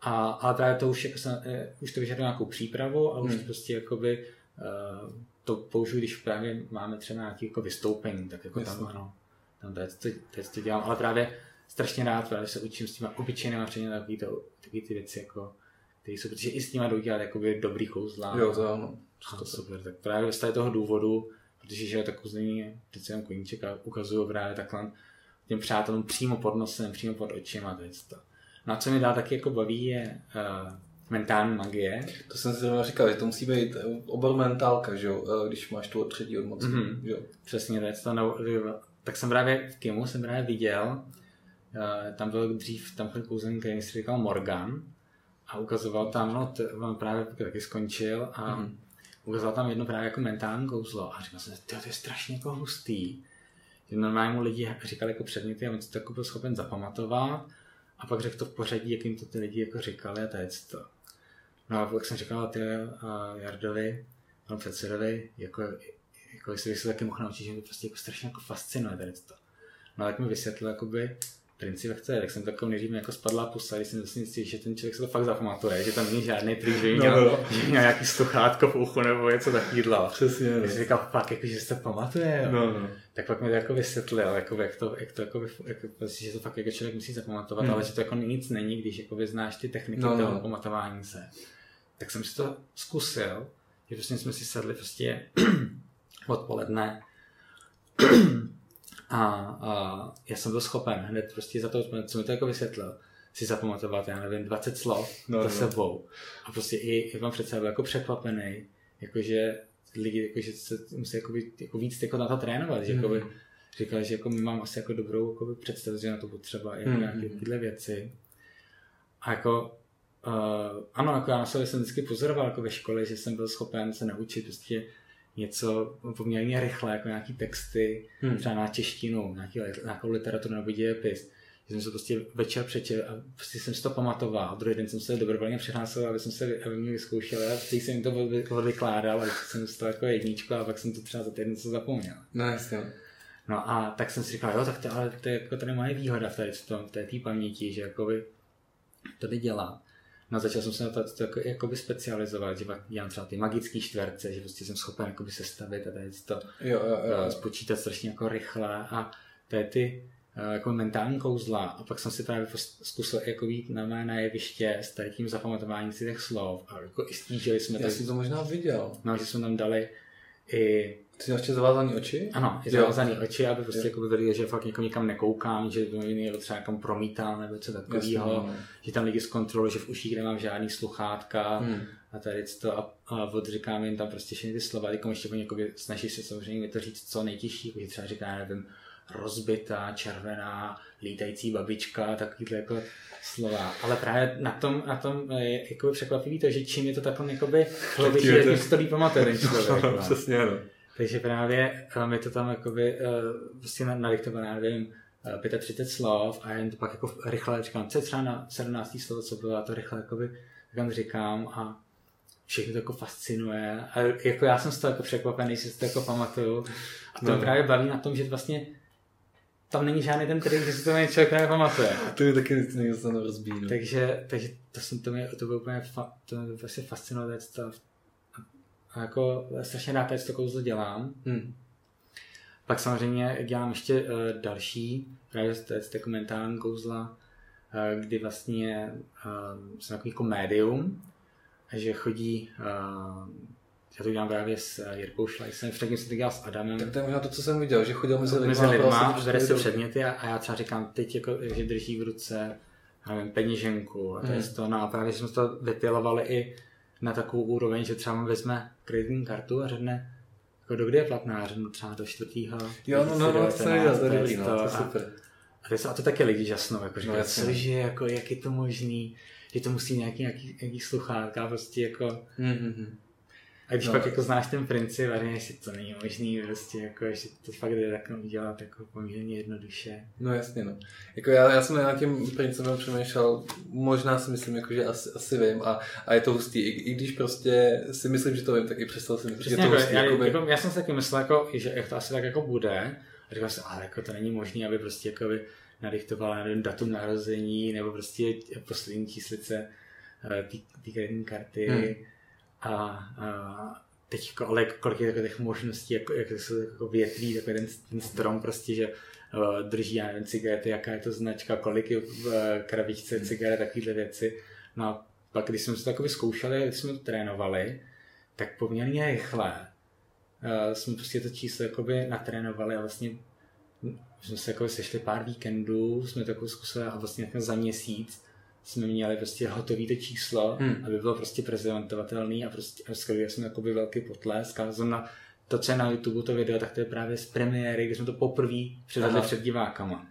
A, ale právě to už, jako se, eh, už to vyžaduje nějakou přípravu a už hmm. prostě jakoby to použiju, když právě máme třeba nějaké jako vystoupení, tak jako Jasně. tam ano, tam teď to, teď to dělám, ale právě strašně rád právě se učím s těma obyčejnými předměty takový, to, takový ty věci, jako, které jsou, protože i s nimi jdou dělat jakoby dobrý kouzla. Jo, to ano. To super, tak právě z toho důvodu protože že tak uznění přece jen koníček a ukazuju právě takhle těm přátelům přímo pod nosem, přímo pod očima, to je to. No a co mi dál taky jako baví je uh, mentální magie. To jsem si zrovna říkal, že to musí být obor mentálka, že jo, eh, když máš tu třetí odmoc. Mm-hmm. Jo. Přesně, to je to, no, tak jsem právě v Kimu jsem právě viděl, uh, tam byl dřív, tam byl kouzelník, který se říkal Morgan a ukazoval tam, no, t- on právě taky skončil a mm-hmm ukázal tam jedno právě jako mentální kouzlo a říkal jsem, to je strašně jako hustý. Že normálně mu lidi říkali jako předměty a on to jako byl schopen zapamatovat a pak řekl to v pořadí, jak jim to ty lidi jako říkali a to je to. No a pak jsem říkal ty Jardovi, panu předsedovi, jako, jako jestli bych se taky mohl naučit, že mě to prostě jako strašně jako fascinuje tady to. No tak mi vysvětlil, jakoby, princip jak to je, tak jsem takovou nejdřív jako spadla pusa, když jsem vlastně zjistil, že ten člověk se to fakt zapamatuje, že tam není žádný trik, že měl, no, no. že měl nějaký sluchátko v uchu nebo něco takového. Přesně. Když jsem říkal, fakt, jako, že se to pamatuje, jo. No, no. tak pak mi to jako vysvětlil, jako, jak to, jak to jako, jako, že to fakt jako člověk musí zapamatovat, hmm. ale že to jako nic není, když jako vyznáš ty techniky no, toho no. pamatování se. Tak jsem si to zkusil, že vlastně jsme si sedli prostě odpoledne A, a já jsem byl schopen hned prostě za to, co mi to jako vysvětlil, si zapamatovat, já nevím, 20 slov no, za no. sebou. A prostě i, i mám před sebou jako překvapený, jakože lidi jakože se musí jako, jako víc jako na to trénovat, že mm. jakoby, říkal, že jako my mám asi jako dobrou jako představu, že na to potřeba jako mm. nějaké tyhle věci. A jako Uh, ano, jako já na jsem vždycky pozoroval jako ve škole, že jsem byl schopen se naučit prostě něco poměrně rychle, jako nějaký texty, hmm. třeba na češtinu, nějaký, nějakou literaturu nebo dějepis. Že jsem se prostě večer přečel a prostě jsem si to pamatoval. A druhý den jsem se dobrovolně přihlásil, aby jsem se aby mě vyzkoušel. A teď jsem jim to vykládal a jsem z toho jako jedničku a pak jsem to třeba za týden co zapomněl. No jasně. No a tak jsem si říkal, jo, tak to, ale to je jako tady moje výhoda v té, v té paměti, že jakoby to dělat. No začal jsem se na to, to jako, jakoby specializovat, že dělám třeba ty magické čtverce, že prostě jsem schopen jakoby sestavit a tady to jo, jo, jo. Eh, spočítat strašně jako rychle a to je ty eh, jako mentální kouzla a pak jsem si právě zkusil jako jít na mé na jeviště s tady tím zapamatováním si těch slov a jako i stížili jsme Já jsem to možná viděl. No, že jsme tam dali i ty máš ještě zavázaný oči? Ano, je zavázaný oči, aby prostě jako viděli, že fakt jako někam nekoukám, že to někdo třeba někam promítal nebo něco takového, no. že tam lidi zkontrolují, že v uších nemám žádný sluchátka hmm. a tady to a, a odříkám jim tam prostě všechny ty slova, jako ještě oni jako snaží se samozřejmě mi to říct co nejtěžší, jako že třeba říká, nevím, rozbitá, červená, lítající babička, takovýhle jako slova. Ale právě na tom, na tom je jako překvapivý to, že čím je to takhle jakoby hloubější, jak si to líp pamatuje ten člověk. No. Přesně, no. Takže právě eh, mi to tam jakoby uh, prostě nadiktované, nevím, 35 eh, slov a jen to pak jako rychle říkám, co je třeba na 17. slovo, co bylo, a to rychle jakoby, tam říkám a všechno to jako fascinuje. A jako já jsem z toho jako překvapený, že si to jako pamatuju. A to no. právě baví na tom, že vlastně tam není žádný ten trik, že si to člověk právě pamatuje. To je taky něco na rozbínu. Takže, takže to, jsem, to, mě, to bylo úplně fa, to mě vlastně fascinuje, to, a jako strašně rád to kouzlo dělám. Hmm. Pak samozřejmě dělám ještě uh, další, právě to je jako mentální kouzla, uh, kdy vlastně uh, jsem takový jako médium, že chodí, uh, já to dělám právě s Jirkou Šlajsem, předtím jsem to dělal s Adamem. Tak to je možná to, co jsem viděl, že chodil mezi lidma, mezi lidma bere si předměty a, a, já třeba říkám teď, jako, že drží v ruce nevím, peněženku a to hmm. je to, no a právě jsme to vypilovali i na takovou úroveň, že třeba vezme kreditní kartu a řekne, jako do kdy je platná, řeknu třeba do čtvrtého. Jo, no, no, no, to viděl, to je dobrý, no, to je super. A, a, to, a to taky lidi žasnou, jako říkají, no, cože, jako, jak je to možný, že to musí nějaký, nějaký, nějaký sluchátka, prostě jako, mm-hmm. A když no. pak jako znáš ten princip a si, to není možný, prostě jako, že to fakt jde tak udělat jako poměrně jednoduše. No jasně, no. Jako já, já jsem na tím principem přemýšlel, možná si myslím, jako, že asi, asi vím a, a je to hustý. I, I, když prostě si myslím, že to vím, tak i přestal si myslím, že to jako, hustý. Já, jakoby... jako, já jsem si taky myslel, jako, že jak to asi tak jako bude. A říkal jsem, ale jako to není možné, aby prostě jako by nadiktovala nevím, datum narození nebo prostě poslední číslice eh, té kreditní karty. Hmm a, a teď jako, ale kolik je těch možností, jako, jak se jako větví takový ten, ten strom prostě, že uh, drží, já nevím, cigarety, jaká je to značka, kolik je v uh, krabičce cigaret, takovéhle věci. No a pak, když jsme to takový zkoušeli, když jsme to trénovali, tak poměrně rychle uh, jsme prostě to číslo jakoby natrénovali a vlastně jsme se jako sešli pár víkendů, jsme to jako zkusili a vlastně za měsíc jsme měli prostě hotový to číslo, hmm. aby bylo prostě prezentovatelný a prostě a skvělý jsme jakoby velký potlesk a na to, co je na YouTube to video, tak to je právě z premiéry, kdy jsme to poprvé předvedli před divákama.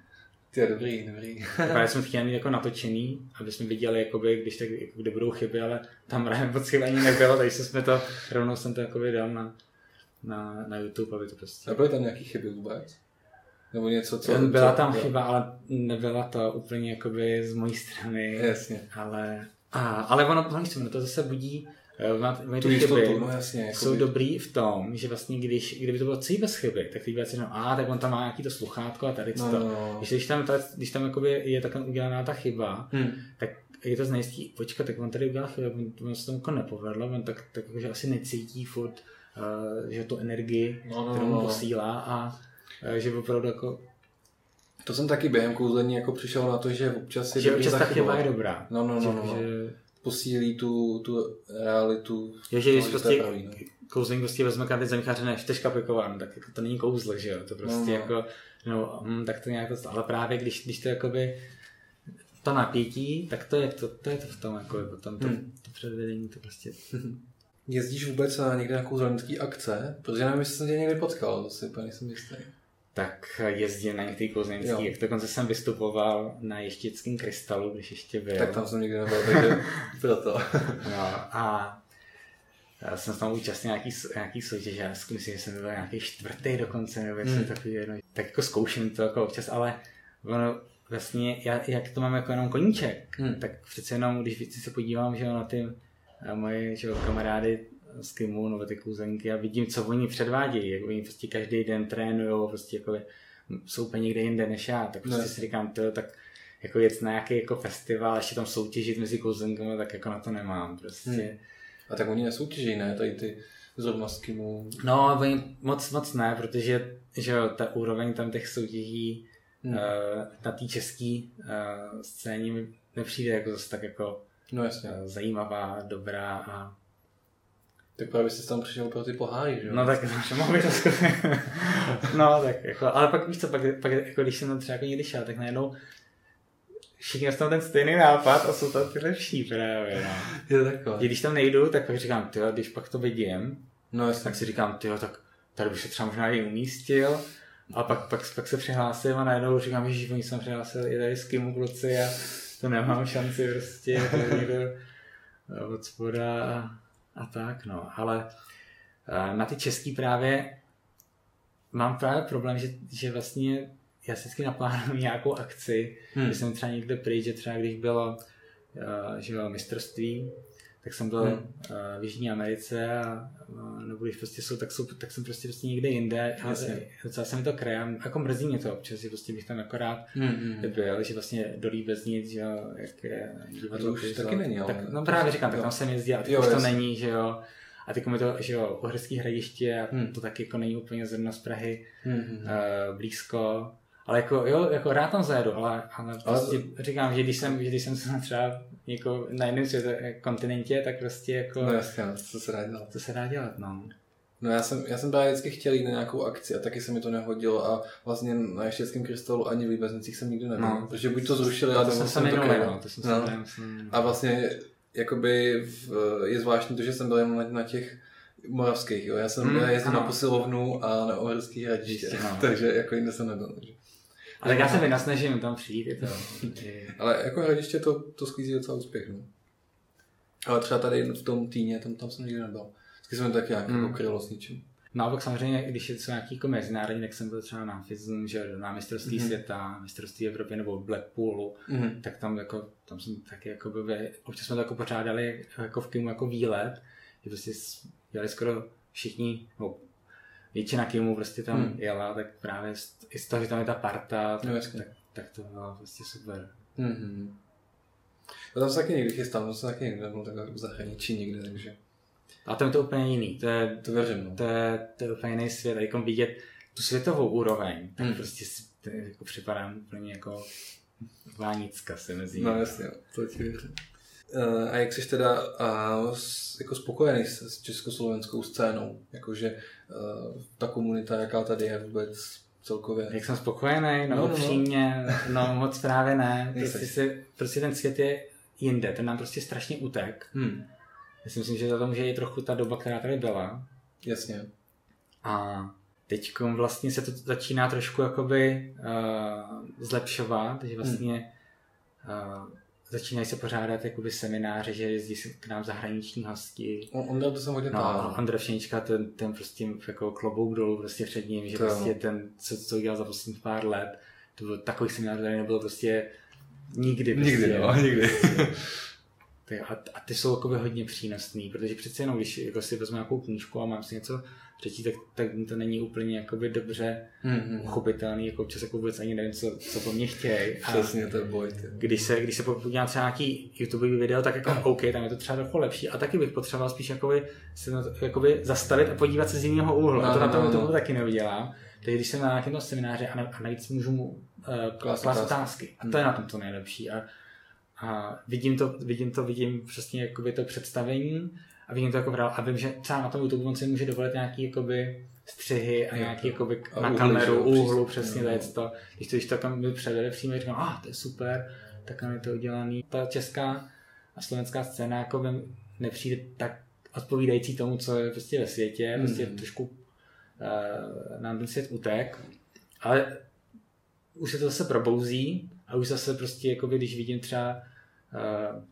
To je dobrý, dobrý. právě jsme chtěli mít jako natočený, aby jsme viděli, jakoby, když tak, jako, kde budou chyby, ale tam právě moc chyb ani nebylo, takže jsme to, rovnou jsem to jakoby dal na, na, na YouTube, aby to prostě... A byly tam nějaký chyby vůbec? Nebo něco, co... Byla tam co, chyba, ale nebyla to úplně jakoby z mojí strany. Jasně. Ale, a, ale ono, ono to zase budí Uh, tu chyby no jasně, jsou dobrý v tom, že vlastně když, kdyby to bylo celý bez chyby, tak ty věci no, a tak on tam má nějaký to sluchátko a tady no, to. No, no. Když, když tam, ta, když tam jakoby je takhle udělaná ta chyba, hmm. tak je to znejistý, počkat, tak on tady udělal chybu, on, on se to jako nepovedlo, on tak, tak že asi necítí furt, uh, že tu energii, no, no, kterou mu no. posílá a že opravdu jako to jsem taky během kouzlení jako přišel na to, že občas je že občas ta chyba je dobrá. No, no, no, no, no. Že... Posílí tu, tu realitu. Je, že když prostě, pravý, no. kouzlení prostě vezme karty zamíchaře, ne, čteš kapikován, tak jako to není kouzlo, že jo, to prostě no, no. jako, no, hm, tak to nějak ale právě když, když to jakoby, to napětí, tak to je to, to, je to v tom, jako potom to, hmm. to předvedení, to prostě... Jezdíš vůbec na někde na kouzelnický akce? Protože nevím, jestli jsem tě někdy potkal, to si úplně nejsem jistý. Tak jezdím na některý kouzelnický, jak dokonce jsem vystupoval na Ještěckém krystalu, když ještě byl. Tak tam jsem nikdy nebyl, takže proto. no, a já jsem tam účastnil nějaký, nějaký soutěž, já myslím, že jsem byl nějaký čtvrtý dokonce, nebo hmm. takový jedno. Tak jako zkouším to jako občas, ale ono vlastně, já, jak to mám jako jenom koníček, hmm. tak přece jenom, když se podívám že na ty moje že kamarády z Krymu nebo ty kouzenky a vidím, co oni předvádějí, jak oni prostě každý den trénují, prostě jako jsou úplně někde jinde než já, tak prostě ne. si říkám, to tak jako jet na nějaký jako festival, ještě tam soutěžit mezi kouzenkami, tak jako na to nemám prostě. Hmm. A tak oni nesoutěží, ne? Tady ty zrovna s Kymu. No, oni moc, moc ne, protože že jo, ta úroveň tam těch soutěží hmm. uh, na té české uh, scéně mi nepřijde jako zase tak jako no, jasně. Uh, zajímavá, dobrá a tak právě jsi tam přišel pro ty poháry, že jo? No tak to mohl být No tak jako, ale pak víš co, pak, pak jako když jsem tam třeba jako někdy šel, tak najednou všichni tam ten stejný nápad a jsou tam ty lepší právě, no. Je to takové. Když tam nejdu, tak pak říkám, ty když pak to vidím, no, tak si říkám, ty tak tady bych se třeba možná i umístil. A pak, pak, pak se přihlásím a najednou říkám, že oni jsem přihlásil i tady s Kimu kluci a to nemám šanci prostě, to někdo od spoda a, a tak, no. Ale na ty český právě mám právě problém, že, že vlastně já si vždycky naplánuju nějakou akci, hmm. že jsem třeba někde pryč, že třeba když bylo že bylo mistrovství, tak jsem byl hmm. v Jižní Americe a nebo když prostě jsou, tak, jsou, tak jsem prostě, prostě někde jinde. Jasně. Docela se mi to kraje, jako mrzí mě to občas, že prostě bych tam akorát hmm, hmm. byl, že vlastně dolí bez nic, že jo, jak je divadlo. To už taky není, ale... Tak, no právě říkám, tak tam jsem jezdil a teď už to není, že jo. A teď mi to, že jo, Uherský hradiště a hmm. to taky jako není úplně zrovna z Prahy hmm. uh, blízko. Ale jako, jo, jako rád tam zajedu, ale, ale prostě ale... říkám, že když jsem, že když jsem se třeba jako na jiném kontinentě, tak prostě jako... No jasně, no, co se dá dělat. Co se dá dělat, no. No já jsem, já jsem právě vždycky chtěl jít na nějakou akci a taky se mi to nehodilo a vlastně na Ještěckém krystalu ani v Líbeznicích jsem nikdy nebyl, no. protože buď to zrušili, a to jsem se minulý, no, to jsem no. A vlastně jakoby v, je zvláštní to, že jsem byl jen na, na těch moravských, jo. Já jsem hmm, jezdil na posilovnu a na Oherský hradiště, no. takže jako jinde jsem nebyl. Takže. Ale tak já se vynasnažím tam přijít. Je to, Ale jako hradiště to, to sklízí docela úspěch. No. Ale třeba tady v tom týně, tam, tam jsem nikdy nebyl. Vždycky jsem tak nějak mm. krylo s ničím. No a pak samozřejmě, když je to nějaký jako mezinárodní, tak jsem byl třeba na FISM, že na mistrovství mm. světa, mistrovství Evropy nebo Blackpoolu, mm. tak tam jako, tam jsem taky jako by, občas jsme to jako pořádali jako v Kimu jako výlet, že prostě dělali skoro všichni, no, většina Kimu prostě tam mm. jela, tak právě i z toho, že tam je ta parta, tak, no, tak, tak to bylo prostě super. Mm-hmm. No tam se taky někdy chystám, tam se taky někdy nebyl takhle v zahraničí někde, takže... A tam je to úplně jiný, to je, to, věřím, no. to, je, to je úplně jiný svět, a jako vidět tu světovou úroveň, tak hmm. prostě to je, jako připadám úplně jako vánicka se mezi No jasně, to ti věřím. Uh, a jak jsi teda jako spokojený s, s československou scénou? Jakože uh, ta komunita, jaká tady je vůbec celkově? Jak jsem spokojený? No, no, no, no. upřímně, no. no moc právě ne. Prostě, si, prostě ten svět je jinde, ten nám prostě strašně utek. Hmm. Já si myslím, že za to může i trochu ta doba, která tady byla. Jasně. A teď vlastně se to začíná trošku jakoby uh, zlepšovat, že vlastně uh, začínají se pořádat jakoby semináře, že jezdí k nám zahraniční hosti. On to jsem hodně no, Ondra Všenička, ten, ten prostě jako klobouk dolů prostě před ním, že to prostě ten, co, co udělal za posledních pár let, to bylo takových seminářů tady nebylo prostě nikdy. Prostě, nikdy, no, nikdy. a, a ty jsou jakoby hodně přínosný, protože přece jenom, když jako si vezmu nějakou knížku a mám si něco přečíst, tak, tak to není úplně jakoby dobře mm-hmm. uchopitelný, jako občas jako vůbec ani nevím, co, co po mně chtějí. Přesně, to je boj. Když se, když se podívám třeba nějaký YouTube video, tak jako OK, tam je to třeba trochu lepší a taky bych potřeboval spíš jakoby, se na to, jakoby zastavit a podívat se z jiného úhlu. No, a to na tom no, no. taky neudělám. Takže když jsem na nějakém semináři a, ne, a navíc můžu mu uh, klást otázky. A to je na tom to nejlepší. A, a vidím to, vidím to, vidím přesně jakoby to představení a vidím to jako vrál a vím, že třeba na tom YouTube on si může dovolit nějaký jakoby střihy a nějaký jakoby A na kameru, úhlu, přesně. No. to. Když to, když to mi převede přímo, říkám, ah, to je super, tak je to udělaný. Ta česká a slovenská scéna jako mi nepřijde tak odpovídající tomu, co je prostě ve světě, prostě Mhm. trošku uh, nám ten svět utek, ale už se to zase probouzí a už zase prostě, jakoby, když vidím třeba, uh,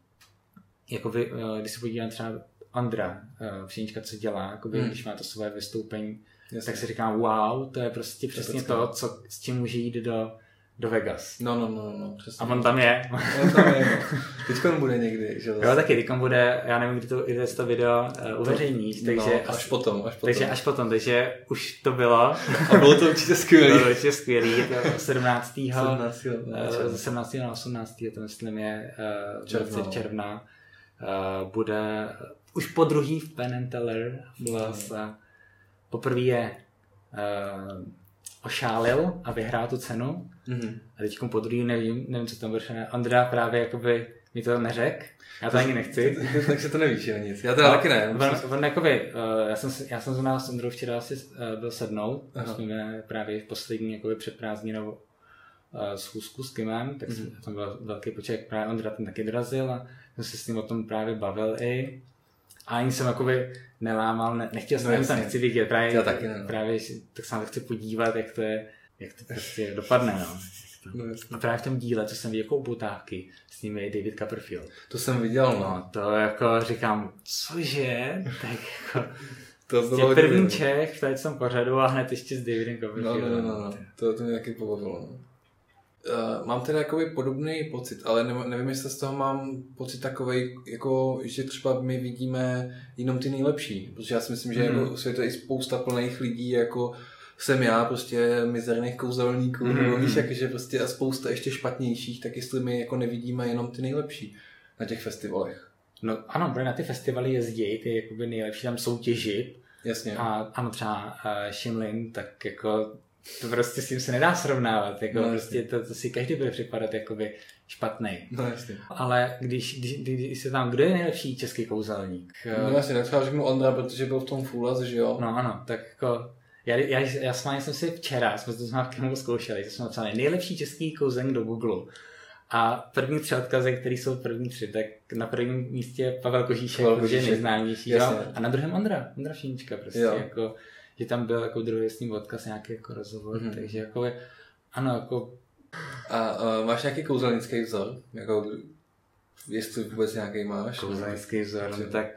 jakoby, uh, když se podívám třeba Andra, uh, Pšenička, co dělá, jakoby, Hmm. když má to svoje vystoupení, Jasně. tak si říkám, wow, to je prostě přesně pecka. to, co, s čím může jít do, do Vegas. No, no, no, no, přesně. A on tam je. On tam je, no. Teď on bude někdy, že Jo, taky, teď bude, já nevím, kdy to, kdy to video uh, uveřejníš, takže, no, až potom, až potom. takže až potom, takže už to bylo. A bylo to určitě skvělé. Bylo určitě skvělý, je to 17. 17. eh, ze 17. na 18. to myslím je uh, Června, června. no. června. Uh, bude už po druhý v Penn Teller a poprvé je uh, ošálil a vyhrál tu cenu Mhm. a teď po druhý nevím, nevím, co tam bude. Andrea právě jakoby mi to neřek, já to ani nechci. Takže to nevíš, jo, nic. Já teda taky ne. On, on jakoby, uh, já jsem, já jsem zrovna s Ondrou včera asi uh, byl sednout, jsme právě poslední jakoby před prázdninou uh, schůzku s Kimem, tak Mhm. mm. tam byl velký počet, právě Ondra ten taky dorazil a jsem se s ním o tom právě bavil i. A ani jsem jakoby nelámal, ne, nechtěl jsem, No no, to jasně. nechci vidět, právě, Já taky ne, no. právě tak se na to chci podívat, jak to je, jak to prostě dopadne, no. No. A právě v tom díle, co jsem viděl jako upotávky, s ním je David Copperfield. To jsem viděl, no. No, to jako říkám, cože? Tak jako, To bylo první hodně, Čech v tady tom pořadu a hned ještě s Davidem No, no, Copperfieldem. no, no, no. To, to mě taky pobavilo. No. Uh, mám teda jakoby podobný pocit, ale ne, nevím, jestli z toho mám pocit takový, jako, že třeba my vidíme jenom ty nejlepší, protože já si myslím, že Mhm. jako svět je i spousta plných lidí, jako jsem já, prostě mizerných kouzelníků, Mhm. nebo víš, jak, že prostě a spousta ještě špatnějších, tak jestli my jako nevidíme jenom ty nejlepší na těch festivalech. no ano, protože na ty festivaly jezdí, ty jakoby nejlepší tam soutěžit Jasně. a ano třeba uh, Shimlin, tak jako to prostě s tím se nedá srovnávat, jako No, prostě to, to, si každý bude připadat jakoby špatný. No jasně. Ale když, když, když, se tam, kdo je nejlepší český kouzelník? No jasně, tak třeba řeknu Ondra, protože byl v tom Fulas, že jo? No ano, tak jako já, já, já s jsem si včera, jsme to s Markem zkoušeli, že jsme napsali nejlepší český kouzelník do Google. A první tři odkazy, které jsou první tři, tak na prvním místě Pavel Kožíšek, Pavel protože je Kožíšek, nejznámější. Jo? A na druhém Ondra, Ondra Šínička prostě. Jo. Jako, že tam byl jako druhý s ním odkaz, nějaký jako rozhovor, Mhm. takže jako je, ano, jako A uh, máš nějaký kouzelnický vzor? Jako, jestli vůbec nějaký máš? kouzelnický vzor, no, tak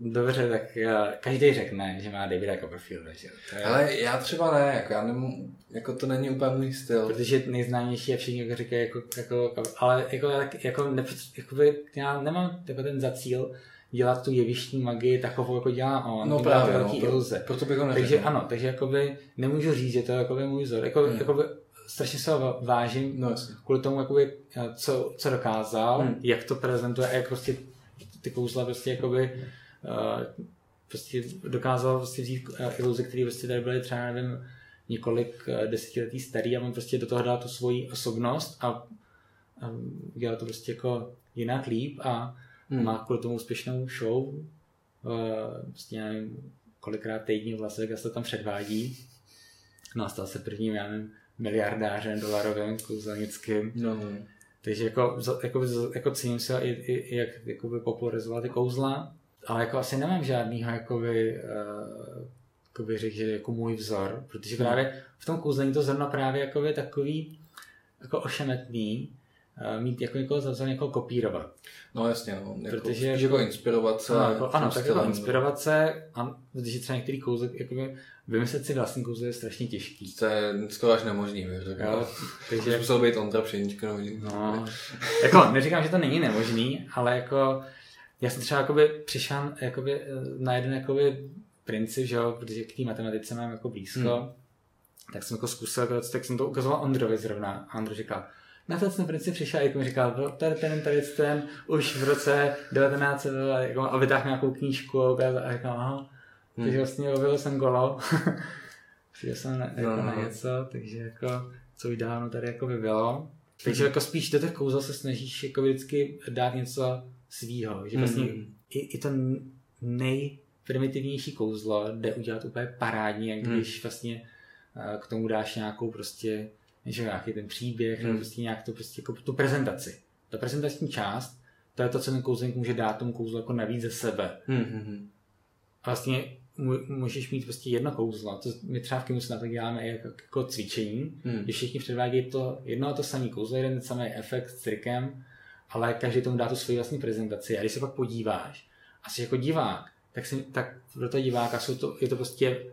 dobře, tak uh, každý řekne, že má Davida Copperfielda, že jo. To je- Ale já třeba ne, jako, já nemů, jako to není úplně můj styl. Protože nejznámější a všichni jako říkají, jako, jako, ale jako, tak, jako, nepřed, jakoby, já nemám jako ten za cíl dělat tu jevištní magii takovou, jako dělá on. No dělá právě, velký no, iluze. Proto bych ho neřekl. Takže ano, takže jakoby nemůžu říct, že to je jakoby můj vzor. Jako, Hmm. jakoby, strašně se ho vážím No kvůli tomu, jakoby, co, co dokázal, Hmm. jak to prezentuje a jak prostě ty kouzla prostě jakoby uh, prostě dokázal prostě vzít uh, iluze, které prostě tady byly třeba, nevím, několik desetiletí starý a on prostě do toho dal tu svoji osobnost a um, udělal to prostě jako jinak líp a Hmm. má kvůli tomu úspěšnou show, uh, prostě nevím, kolikrát týdně v Las Vegas to tam předvádí. No a stal se prvním, já nevím, miliardářem dolarovým kouzelnickým. No. Takže jako, jako, jako cením se i, i, jak jakoby popularizoval ty kouzla, ale jako asi nemám žádnýho jakoby, uh, jakoby řekl, že jako můj vzor, protože Hmm. právě v tom kouzlení to zrovna právě jako je takový jako ošemetný, mít jako někoho za vzor někoho kopírovat. no jasně, no. Jako, Protože jako- jako inspirovat se. Ano, jako, ano tak jako inspirovat se, a, protože třeba některý kouzle, jakoby, vymyslet si vlastní kouzlo je strašně těžký. To je skoro až nemožný, bych řekl. Jo, takže Takže musel být Ondra Pšenička, no, No, jako neříkám, že to není nemožný, ale jako já jsem třeba jakoby přišel jakoby, na jeden jakoby princip, že jo, protože k té matematice mám jako blízko, Hmm. tak jsem jako zkusil, jako, tak jsem to ukazoval Ondrovi zrovna a Ondro říkal, na to ten princip přišel, jako mi říkal, "Byl tady ten, tady ten, už v roce 1900 a, jako, a vytáhl nějakou knížku a ukázal a říkal, aha, Hmm. takže vlastně objevil jsem golo. Přijel jsem na, jako No, na no. něco, takže jako, co už dávno tady jako by bylo. Takže jako spíš do těch kouzel se snažíš jako vždycky dát něco svýho, že vlastně Mhm. i, i to nejprimitivnější kouzlo jde udělat úplně parádně, jak Hmm. když vlastně eh, k tomu dáš nějakou prostě, že nějaký ten příběh, Hmm. nebo prostě nějak to prostě jako tu prezentaci. Ta prezentační část, to je to, co ten kouzlník může dát tomu kouzlu jako navíc ze sebe. Hmm, hmm, hmm. A vlastně můžeš mít prostě jedno kouzlo. To my třeba v Kimus na to děláme jako, jako cvičení, Hmm. kdy všichni předvádějí to jedno a to samé kouzlo, jeden samý efekt s trikem, ale každý tomu dá tu svoji vlastní prezentaci. A když se pak podíváš a jsi jako divák, tak, si, tak pro toho diváka jsou to, je to prostě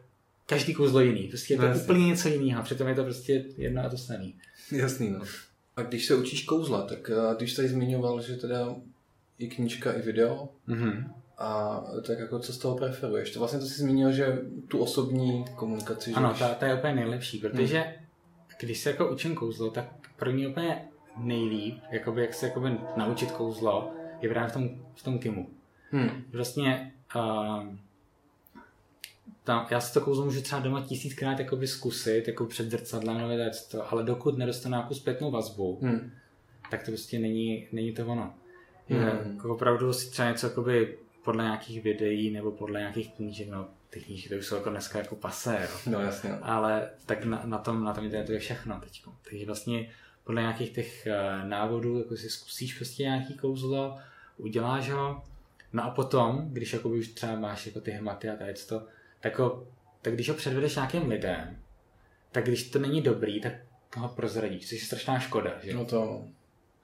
každý kouzlo jiný. Prostě je to No jasně. úplně něco jiného, přitom je to prostě jedno a to samé. Jasný, no. A když se učíš kouzla, tak eh, když jsi zmiňoval, že teda i knížka, i video, Mm-hmm. a tak jako co z toho preferuješ? To vlastně to jsi zmínil, že tu osobní komunikaci, že Ano, ta, ta je úplně nejlepší, protože když se jako učím kouzlo, tak pro mě úplně nejlíp, jakoby, jak se jakoby naučit kouzlo, je právě v tom, v tom kimu. Hmm. Vlastně uh, tam, já si to kouzlo můžu třeba doma tisíckrát jakoby zkusit, jako před zrcadlem nebo to, ale dokud nedostanu nějakou zpětnou vazbu, Hmm. tak to prostě není, není to ono. Hmm. jako opravdu si třeba něco jakoby podle nějakých videí nebo podle nějakých knížek, no ty knížky to už jsou jako dneska jako pasé, jo. No jasně. ale tak na, na, tom, na tom internetu je všechno teď. Takže vlastně podle nějakých těch eh, návodů jako si zkusíš prostě nějaký kouzlo, uděláš ho, no a potom, když jakoby už třeba máš jako ty hmaty a tady to, tak, ho, tak když ho předvedeš nějakým lidem, tak když to není dobrý, tak ho prozradíš, což je strašná škoda. Že? No to,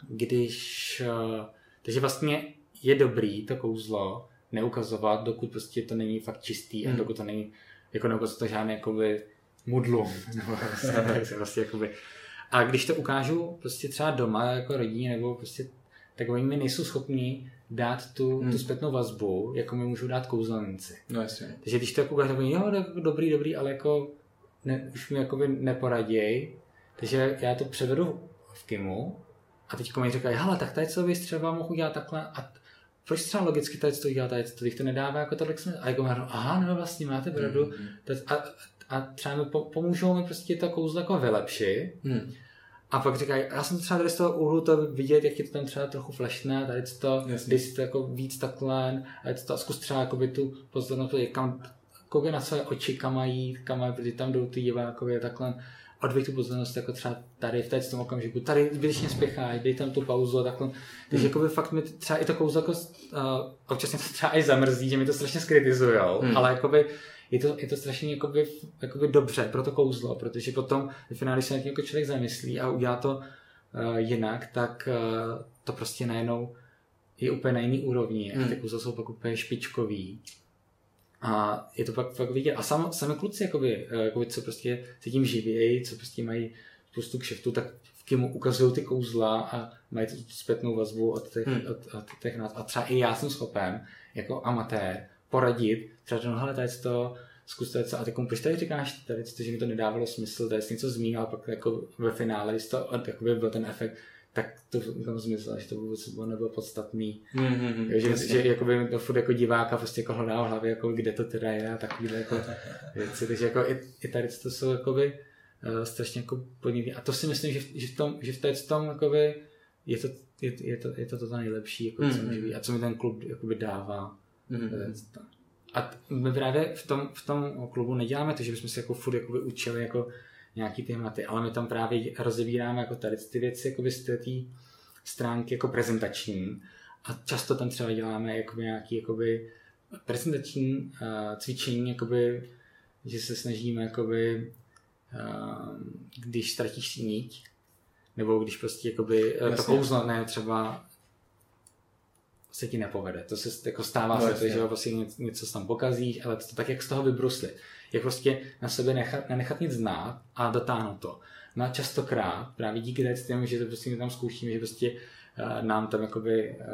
když, eh, takže vlastně je dobrý to kouzlo neukazovat, dokud prostě to není fakt čistý a Hmm. dokud to není, jako neukazuje to žádný jakoby mudlu, nebo prostě, prostě jakoby, a když to ukážu prostě třeba doma jako rodině nebo prostě tak oni mi nejsou schopni dát tu, Hmm. tu zpětnou vazbu, jako mi můžou dát kouzelníci. no jasně. Takže když to jako tak jo, dobrý, dobrý, ale jako ne, už mi jakoby neporaděj. Takže já to převedu v Kimu a teď mi říkají, hele, tak tady co bys třeba mohl udělat takhle a proč třeba logicky tady to udělat, tady to, to nedává jako tolik smysl. A jako říkám, aha, no vlastně máte pravdu. Hmm. To- A, a třeba mi po, pomůžou mi prostě to kouzlo jako vylepšit. Hmm. A pak říkají, já jsem třeba tady z toho úhlu to vidět, jak je to tam třeba trochu flashné, tady to, Jasně. si to jako víc takhle, a to, a zkus třeba jakoby tu pozornost, kam, koukej na své oči, kam mají, kam mají, protože tam jdou ty divákovi a takhle, odveď tu pozornost jako třeba tady v tom okamžiku, tady zbytečně spěcháš, dej tam tu pauzu a takhle. Takže Hmm. jakoby fakt mi třeba i to kouzlo jako, uh, občas mě to třeba i zamrzí, že mi to strašně skritizujou, Hmm. ale jakoby je to, je to strašně jakoby, jakoby dobře pro to kouzlo, protože potom ve finále, když se nad tím jako člověk zamyslí a udělá to uh, jinak, tak uh, to prostě najednou je úplně na jiný úrovni a Hmm. ty kouzla jsou pak úplně špičkový. A je to pak fakt vidět. A sam, sami kluci, jakoby, eh, jakoby, co prostě se tím živějí, co prostě mají spoustu kšeftu, tak v Kimu ukazují ty kouzla a mají tu zpětnou vazbu od těch, Hmm. od, od těch nás. A třeba i já jsem schopen, jako amatér, poradit, třeba řeknu, hele, tady to, zkus tady co, a tak proč tady říkáš tady, to, že mi to nedávalo smysl, tady jsi něco zmínil, a pak jako ve finále, když to jakoby byl ten efekt, tak to tam zmizelo, že to vůbec nebylo podstatný. Hmm, hmm, hmm. Jo, že, Jasně. že jakoby to furt jako diváka prostě jako hledá v hlavě, jako kde to teda je a takovýhle jako věci. Takže jako i, i tady to jsou jakoby uh, strašně jako podnětný. A to si myslím, že, v- že v tom, že v té tom jakoby je to, je, je, to, je to to nejlepší, jako, co Mhm. může být a co mi ten klub jakoby dává. Hmm, hmm. To. A my právě v tom, v tom klubu neděláme to, že bychom se jako furt jakoby učili jako nějaký ty hmaty, ale my tam právě rozebíráme jako tady ty věci jakoby z té stránky jako prezentační a často tam třeba děláme jakoby nějaký jakoby prezentační uh, cvičení, jakoby, že se snažíme jakoby, uh, když ztratíš niť, nebo když prostě jakoby, to Jasně. kouzlo ne třeba se ti nepovede. To se jako stává No, se, to, že prostě něco, tam pokazíš, ale to tak, jak z toho vybruslit. Jak prostě na sebe nechat, nenechat nic znát a dotáhnout to. No a častokrát, právě díky tému, že to prostě tam zkoušíme, že prostě uh, nám tam jakoby uh,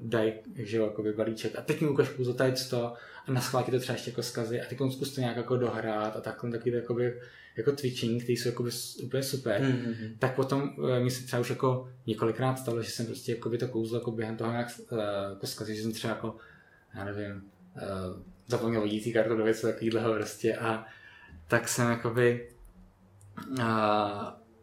dají, že jo, jakoby balíček a teď mi ukáž pouze tady to a na schvál ti to třeba ještě jako zkazí a teď zkus to nějak jako dohrát a takhle taky to jakoby jako cvičení, které jsou jakoby úplně super Hmm, hmm, hmm. tak potom uh, mi se třeba už jako několikrát stalo, že jsem prostě jako by to kouzlo jako během toho nějak uh, jako zkazil, že jsem třeba jako, já nevím, uh, zapomněl vodící kartu do věci takovýhleho prostě a tak jsem jakoby uh,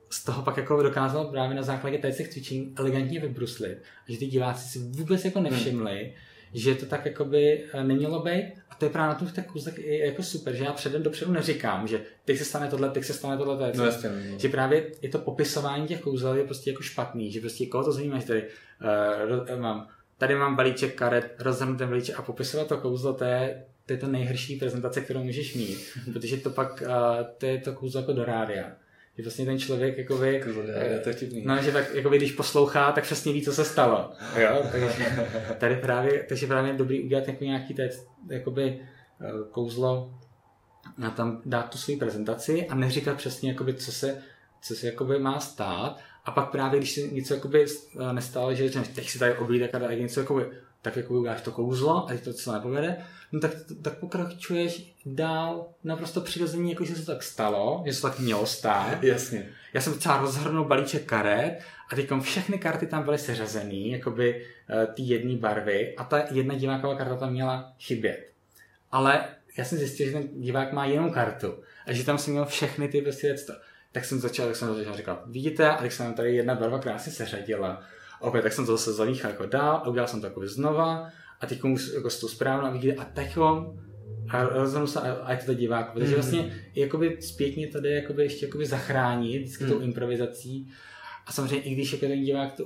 z toho pak jako dokázal právě na základě těch cvičení elegantně vybruslit a že ty diváci si vůbec jako nevšimli, že to tak jakoby eh, nemělo být. A to je právě na tom kouzlech jako super, že já předem dopředu neříkám, že teď se stane tohle, teď se stane tohle, to je no, jasně, no. Že právě je to popisování těch kouzel je prostě jako špatný, že prostě koho to zajímá, že tady uh, mám, tady mám balíček karet, rozhrnu ten balíček a popisovat to kouzlo, to je, to je to nejhorší prezentace, kterou můžeš mít, protože to pak, uh, to je to kouzlo jako do rádia že vlastně ten člověk jakoby, je to no, že tak, jakoby, když poslouchá, tak přesně ví, co se stalo. Jo? Takže tady právě, takže právě je dobrý udělat jako nějaký té, jakoby, eh, kouzlo a tam dát tu svou prezentaci a neříkat přesně, jakoby, co se, co se jakoby má stát. A pak právě, když se něco jakoby eh, nestalo, že teď si tady oblídek a něco jakoby, tak jako uděláš to kouzlo a to co nepovede, no tak, tak pokračuješ dál naprosto přirozeně, jako že se to tak stalo, že se to tak mělo stát. Jasně. Já jsem třeba rozhrnul balíček karet a teď všechny karty tam byly seřazený, jakoby uh, ty jedné barvy a ta jedna diváková karta tam měla chybět. Ale já jsem zjistil, že ten divák má jenom kartu a že tam jsem měl všechny ty prostě věci. Tak jsem začal, tak jsem začal říkat, vidíte, a teď jsem tady jedna barva krásně seřadila. Opět, tak jsem to zase zamíchal jako dál a udělal jsem to jako znova a teď jako s tou správnou a vidíte, a teď a rozhodnu se, a, je to divák, protože mhm. vlastně jakoby zpětně to jde jakoby ještě jakoby zachránit vždycky mm. tou improvizací. A samozřejmě i když jako ten divák, to,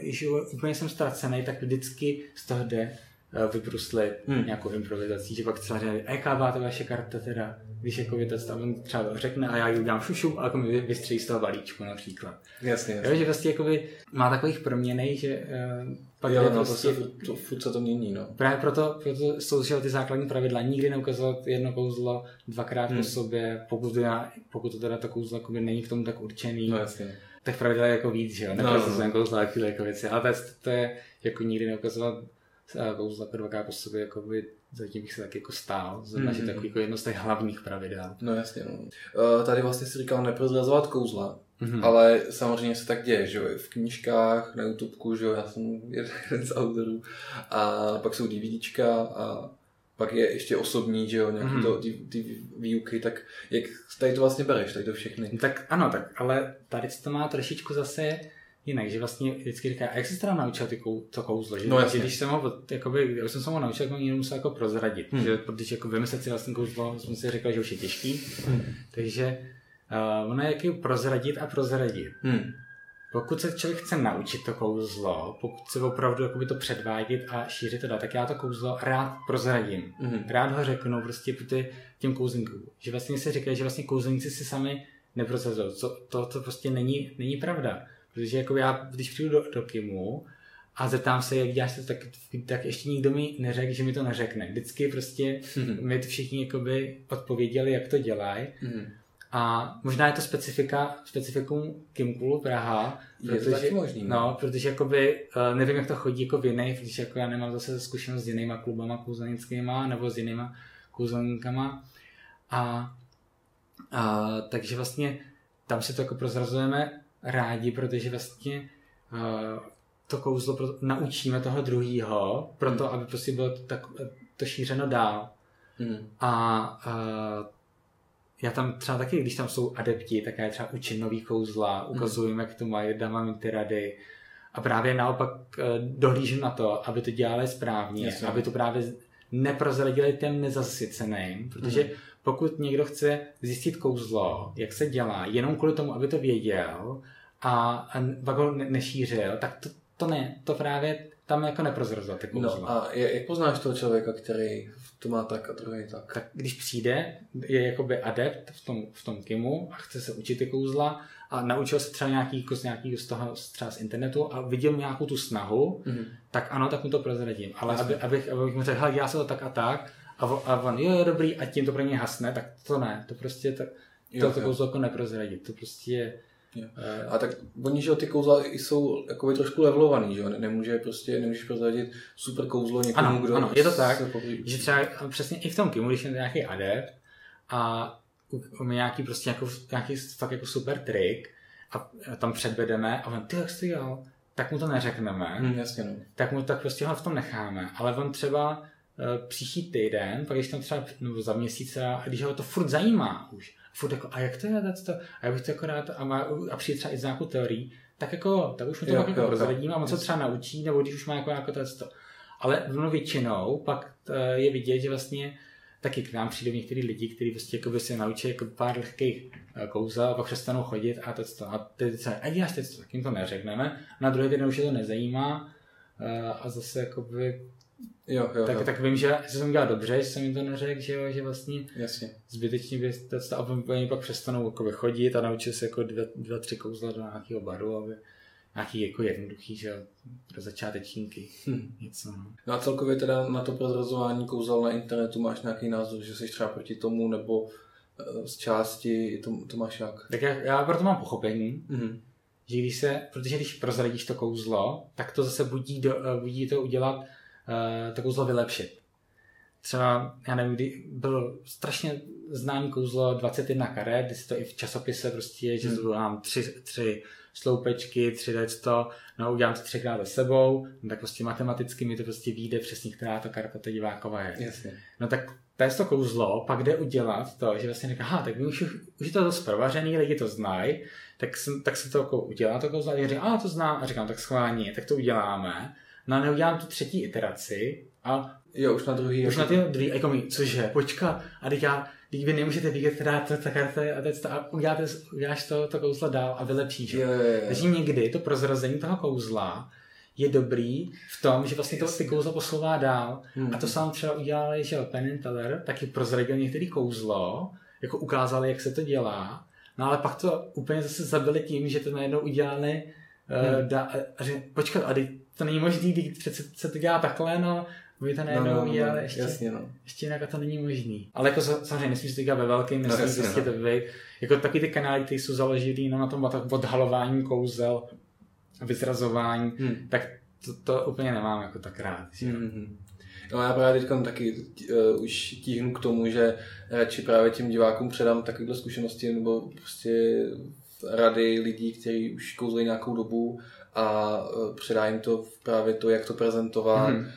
když úplně jsem ztracený, tak vždycky z toho jde Eh, vybruslit hmm. nějakou improvizací, že pak třeba a jaká byla to vaše karta teda, když jako to tam třeba řekne a já ji udělám šušu a jako mi vystřelí z toho balíčku například. Jasně, jasně. Jo, že vlastně jakoby má takových proměnej, že uh, pak jo, no, prostě, to, furt se to mění, no. Právě proto, proto jsou ty základní pravidla. Nikdy neukazovat jedno kouzlo dvakrát hmm. po sobě, pokud, teda, pokud to teda to kouzlo jakoby není k tomu tak určený. No jasně. Tak pravidla je jako víc, že jo, neprozazujeme no, no. kouzla jako věci, ale to je, to je jako nikdy neukazovat kouzla dvakrát po sobě, jako by zatím bych se tak jako stál, znamená, mm. že takový jako jedno z těch hlavních pravidel. No jasně, no. Uh, tady vlastně si říkal neprozrazovat kouzla, mm-hmm. ale samozřejmě se tak děje, že jo, v knížkách, na YouTubeku, že jo, já jsem jeden z autorů a pak jsou DVDčka a pak je ještě osobní, že jo, nějaký mm-hmm. to, ty, ty výuky, tak jak tady to vlastně bereš, tady to všechny? Tak ano, tak, ale tady to má trošičku zase jinak, že vlastně vždycky říká, jak jsi teda naučil ty kou, to kouzlo, že, no, jasně. když jsem ho, jakoby, já jsem se ho naučil, tak mě musel jako prozradit, hmm. že, protože jako vymyslet si vlastně kouzlo, jsem si říkal, že už je těžký, hmm. takže uh, ono je jaký prozradit a prozradit. Hmm. Pokud se člověk chce naučit to kouzlo, pokud se opravdu jakoby to předvádět a šířit to dát, tak já to kouzlo rád prozradím. Mm. Rád ho řeknu prostě těm kouzlníkům. Že vlastně se říká, že vlastně kouzlníci si sami neprosazují. To, to prostě není, není pravda. Protože jako já, když přijdu do, do Kimu a zeptám se, jak děláš to, tak, tak ještě nikdo mi neřekl, že mi to neřekne. Vždycky prostě mm-hmm. mi to všichni jakoby odpověděli, jak to dělají. Mm-hmm. A možná je to specifika, specifikum Kimkulu Praha. Je protože, možný. No, no protože jakoby, uh, nevím, jak to chodí jako v jiných, protože jako já nemám zase zkušenost s jinýma klubama kouzelnickýma nebo s jinýma kouzelníkama. A, a, takže vlastně tam si to jako prozrazujeme rádi, protože vlastně uh, to kouzlo pro, naučíme toho druhého, proto hmm. aby prostě bylo tak, to šířeno dál. Hmm. A uh, já tam třeba taky, když tam jsou adepti, tak já třeba učím nový kouzla, hmm. ukazuju hmm. jak to mají, dávám jim ty rady. A právě naopak uh, dohlížím na to, aby to dělali správně, Jasně. aby to právě neprozradili těm nezasyceným, protože hmm. Pokud někdo chce zjistit kouzlo, jak se dělá, jenom kvůli tomu, aby to věděl, a, a pak ho ne, nešířil, tak to, to ne, to právě tam jako neprozrazovat ty No a jak poznáš toho člověka, který to má tak a druhý tak? Tak když přijde, je jakoby adept v tom, v tom kimu a chce se učit ty kouzla a naučil se třeba nějaký, z nějaký z toho třeba z internetu a viděl nějakou tu snahu, mm-hmm. tak ano, tak mu to prozradím. Ale aby, abych, abych mu řekl, já se to tak a tak a, a on, jo, jo, dobrý, a tím to pro mě hasne, tak to ne, to prostě tak, to, to kouzlo jako neprozradit. To prostě je, Eh, a tak oni, že ty kouzla jsou jakoby trošku levelovaný, že jo? Nemůže prostě, nemůžeš prozradit super kouzlo někomu, ano, kdo... Ano, je to tak, že třeba přesně i v tom Kimu, když je nějaký adept a umí nějaký prostě jako, nějaký fakt jako super trik a tam předvedeme a on, ty jak jsi dělal, tak mu to neřekneme, hmm, jasně, no. tak mu tak prostě ho v tom necháme, ale on třeba uh, příští týden, pak když tam třeba nebo za měsíc, a když ho to furt zajímá už, furt jako, a jak to je to? A já bych to jako rád, a, má, a přijde třeba i z nějakou teorií, tak jako, tak už mu to jo, jako prozradím a on se třeba naučí, nebo když už má jako, jako to, a Ale no většinou pak eh, je vidět, že vlastně taky k nám přijdou některý lidi, kteří prostě jako by se naučí jako pár lehkých eh, kouzel a pak přestanou chodit a to, a teď se, a děláš teď to, tak jim to neřekneme. Na druhý den už je to nezajímá eh, a zase jakoby Jo, jo, tak, jo. tak vím, že jsem udělal dobře, že jsem jim to neřekl, že, jo, že vlastně Jasně. zbytečně by to, a oni pak přestanou jako chodit a naučí se jako dva, dva, tři kouzla do nějakého baru, aby nějaký jako jednoduchý, že jo, pro začátečníky. Hm. Něco, no. No a celkově teda na to prozrazování kouzel na internetu máš nějaký názor, že jsi třeba proti tomu, nebo eh, z části to, to máš jak? Tak já, já proto mám pochopení, Mhm. že když se, protože když prozradíš to kouzlo, tak to zase budí, do, eh, budí to udělat, to kouzlo vylepšit. Třeba, já nevím, kdy byl strašně známý kouzlo 21 karet, kdy si to i v časopise prostě, že Hmm. zvolám tři, tři sloupečky, tři to, no udělám to třikrát za sebou, no tak prostě matematicky mi to prostě vyjde přesně, která ta karta ta diváková je. Jasně. No tak to je to kouzlo, pak jde udělat to, že vlastně říká, aha, tak my už, už je to dost provařený, lidi to znají, tak, jsem, tak se to jako udělá to kouzlo a já říkám, a to znám, a říkám, tak schválně, tak to uděláme. No a neudělám tu třetí iteraci a Jo, už na druhý. už na ty druhý, jako mi, cože, počka, a teď já, teď vy nemůžete vidět, která to ta karta je a, teď to, a uděláte, uděláš to, to kouzlo dál a vylepšíš. Jo, jo, jo. Takže někdy to prozrazení toho kouzla je dobrý v tom, že vlastně to ty kouzlo posouvá dál. Hmm. A to sám třeba udělali, že jo, Penn and Teller taky prozradil některý kouzlo, jako ukázali, jak se to dělá, no ale pak to úplně zase zabili tím, že to najednou udělali Hmm. uh, da, a, a že, počkat, a to není možný, teď přece se to dělá takhle, no, vy to No, najednou no, no, no, ještě, jasně, no. ještě jinak a to není možný. Ale jako sa- samozřejmě nesmí se to dělat ve velkém, nesmí jasně, prostě no. to být, jako taky ty kanály, které jsou založené jenom na tom od- odhalování kouzel, vyzrazování, Hmm. tak to, to úplně nemám jako tak rád. Že? Mhm. No já právě teď taky uh, už tíhnu k tomu, že radši právě těm divákům předám takovéhle zkušenosti nebo prostě rady lidí, kteří už kouzlí nějakou dobu a uh, předá jim to právě to, jak to prezentovat, Mhm.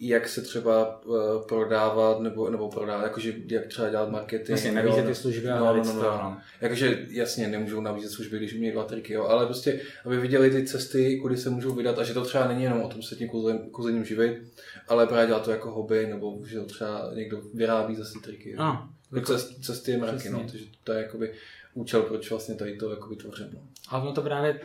jak se třeba uh, prodávat nebo, nebo prodávat, jakože jak třeba dělat marketing. Jo, nabízet no. ty služby a No, no, no, no, no, no. no. Jakože jasně nemůžou nabízet služby, když umějí dva triky, jo, ale prostě, aby viděli ty cesty, kudy se můžou vydat a že to třeba není jenom o tom se tím kouzením živit, ale právě dělat to jako hobby, nebo že to třeba někdo vyrábí zase triky. Jo. No, Jako cest, cesty je mraky, no, takže to je jakoby účel, proč vlastně tady to jako vytvořím. No. ale ono to právě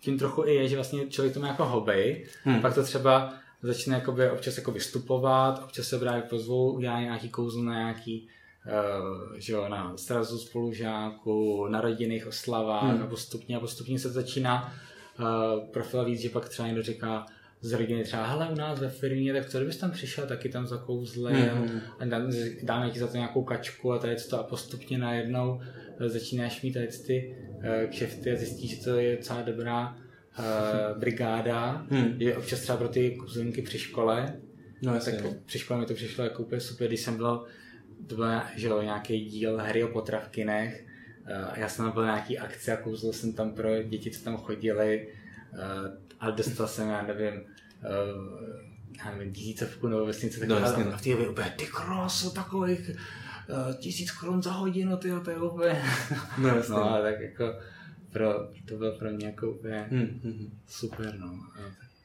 tím trochu i je, že vlastně člověk to má jako hobby, Hmm. hmm. pak to třeba začne jakoby občas jako vystupovat, občas se právě pozvou, udělá nějaký kouzlo na nějaký Uh, že jo, na strazu spolužáků, na rodinných oslavách Hmm. hmm. a postupně a postupně se začíná uh, profil víc, že pak třeba někdo říká z rodiny třeba, hele u nás ve firmě, tak co kdybys tam přišel taky tam za kouzle Hmm. a dá- dáme ti za to nějakou kačku a tady to a postupně najednou eh, začínáš mít tady ty kšefty a zjistíš, že to je docela dobrá uh, brigáda, Hmm. je občas třeba pro ty kuzinky při škole, No tak jasně, no. při škole mi to přišlo jako úplně super, když jsem byl, to byl že jo, nějaký díl hry o potravkinech, eh, a já jsem tam byl nějaký akce a kouzlil jsem tam pro děti, co tam chodili eh, a dostal jsem, já nevím, eh, já nevím, tisícovku nebo vesnice, tak No, no, jasně, a no. v té době úplně, ty krásu, takových eh, tisíc korun za hodinu, ty to je úplně, No no a tak jako, pro, to bylo pro mě jako úplně Hmm, hmm, hmm. super, no.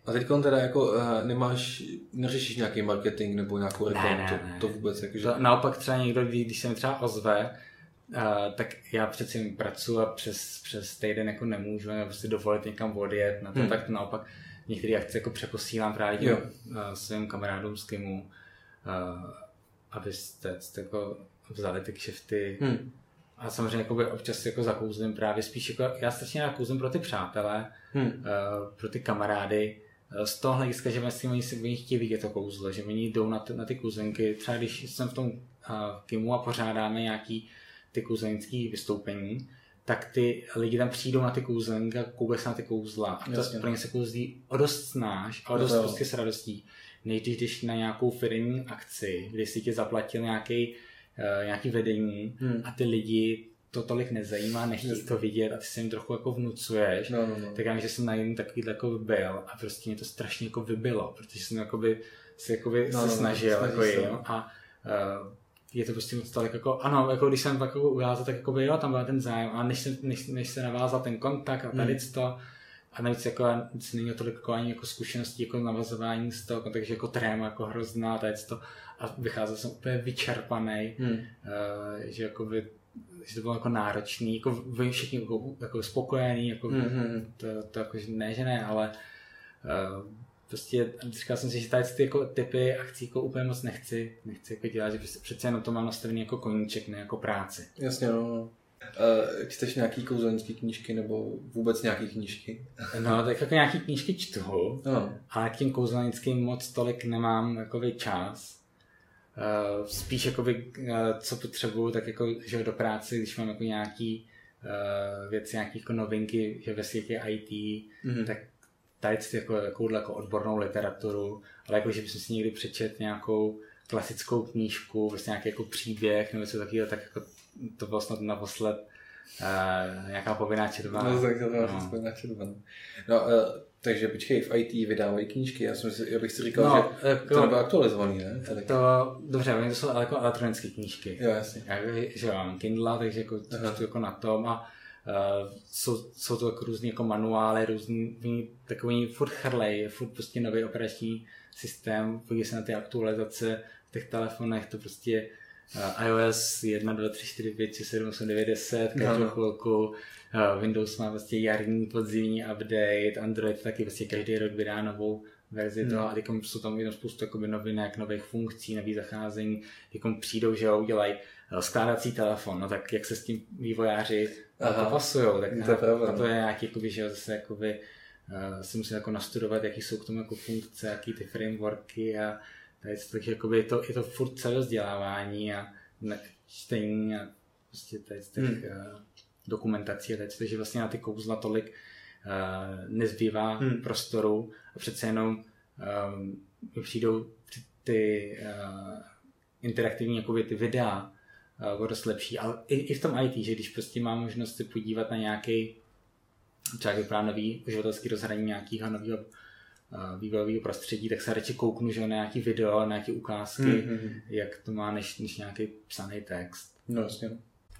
A teď teda jako uh, nemáš, neřešíš nějaký marketing nebo nějakou reklamu, ne, to, ne. to vůbec jakože... To, naopak třeba někdo, kdy- když se mi třeba ozve, uh, tak já přeci pracuji a přes, přes týden jako nemůžu nebo prostě dovolit někam odjet na to, Hmm. tak naopak některé akce jako přeposílám právě těm uh, svým kamarádům z Kimu, uh, abyste jste jako vzali ty kšefty. Hmm. A samozřejmě jakoby občas jako zakouzlím právě spíš jako, já strašně rád kouzlím pro ty přátelé, Hmm. uh, pro ty kamarády, eh, z toho hlediska, že vlastně oni si oni chtějí vidět to kouzlo, že oni jdou na, ty, na ty kuzenky, třeba když jsem v tom uh, Kimu a pořádáme nějaký ty kouzelnický vystoupení, tak ty lidi tam přijdou na ty kouzelníky a koukají se na ty kouzla. A to Jasně. pro ně se kouzlí o dost snáš a o No dost prostě s radostí, než když jdeš na nějakou firmní akci, kde si tě zaplatil nějaký, nějaký vedení Hmm. a ty lidi to tolik nezajímá, nechtějí Jasně. to vidět a ty se jim trochu jako vnucuješ. No, no, no. Tak já že jsem na jednom takový jako byl a prostě mě to strašně jako vybilo, protože jsem jakoby se jakoby No, se no, no, snažil snažíš jako jim no. a uh, je to prostě moc tolik jako, ano, jako když jsem jako ukázal, tak jako by jo, tam byl ten zájem a než se, než, než se navázal ten kontakt a tady Hmm. to, a navíc jako nic není tolik jako ani jako zkušeností jako navazování z toho, takže jako tréma jako hrozná, tady to a vycházel jsem úplně vyčerpaný, hmm. uh, že jako by, že to bylo jako náročný, jako vy všichni jako, jako spokojený, jako mm-hmm. to, to jako, ne, že ne, ale uh, prostě říkal jsem si, že tady ty jako typy akcí jako úplně moc nechci, nechci jako dělat, že prostě přece jenom to mám nastavený jako koníček, ne jako práci. Jasně, no. Uh, čteš nějaký kouzelnický knížky nebo vůbec nějaký knížky? No, tak jako nějaký knížky čtu, no. ale k těm kouzelnickým moc tolik nemám jako čas. Uh, spíš jakoby, uh, co potřebuju, tak jako, že do práce, když mám jako nějaký uh, věci, nějaké jako novinky, že ve světě IT, mm-hmm. tak tady jako, jako, jako odbornou literaturu, ale jako, že bych si někdy přečet nějakou klasickou knížku, vlastně nějaký jako příběh nebo něco takového, tak jako to bylo snad naposled uh, nějaká povinná četba. No, tak to byla no. povinná četba. No, uh, takže počkej, v IT vydávají knížky, já, jsem si, já bych si říkal, no, že jako, to nebylo aktualizovaný, ne? Tady. To, dobře, oni to jsou jako elektronické knížky. Jo, jasně. Já, že mám Kindle, takže jako, to jako na tom a Uh, jsou, jsou to jako různý jako manuály, různý takový furt chrlej, furt prostě nový operační systém, podívej se na ty aktualizace v těch telefonech, to prostě iOS 1, 2, 3, 4, 5, 6, 7, 8, 9, 10, každou no. chvilku, uh, Windows má vlastně jarní, podzimní update, Android taky vlastně každý rok vydá novou verzi hmm. toho a teď jsou tam jenom spoustu jakoby novinek, nových funkcí, nových zacházení, teď přijdou, že jo, udělají skládací telefon, no tak jak se s tím vývojáři popasují, tak to je pravda, a to je nějaký, jakoby, že zase jakoby, uh, si musím jako nastudovat, jaký jsou k tomu jako funkce, jaký ty frameworky a tady, takže jakoby je to, je to furt celé vzdělávání a čtení a prostě tady z těch hmm. uh, dokumentací a tady, takže vlastně na ty kouzla tolik uh, nezbývá hmm. prostoru a přece jenom um, přijdou ty uh, interaktivní jakoby, ty videa, o dost lepší. Ale i, i v tom IT, že když prostě mám možnost se podívat na nějaký třeba vypadá nový uživatelský rozhraní nějakého nového uh, vývojového prostředí, tak se radši kouknu že na nějaký video, na nějaké ukázky, mm-hmm. jak to má, než, než nějaký psaný text. No jasně.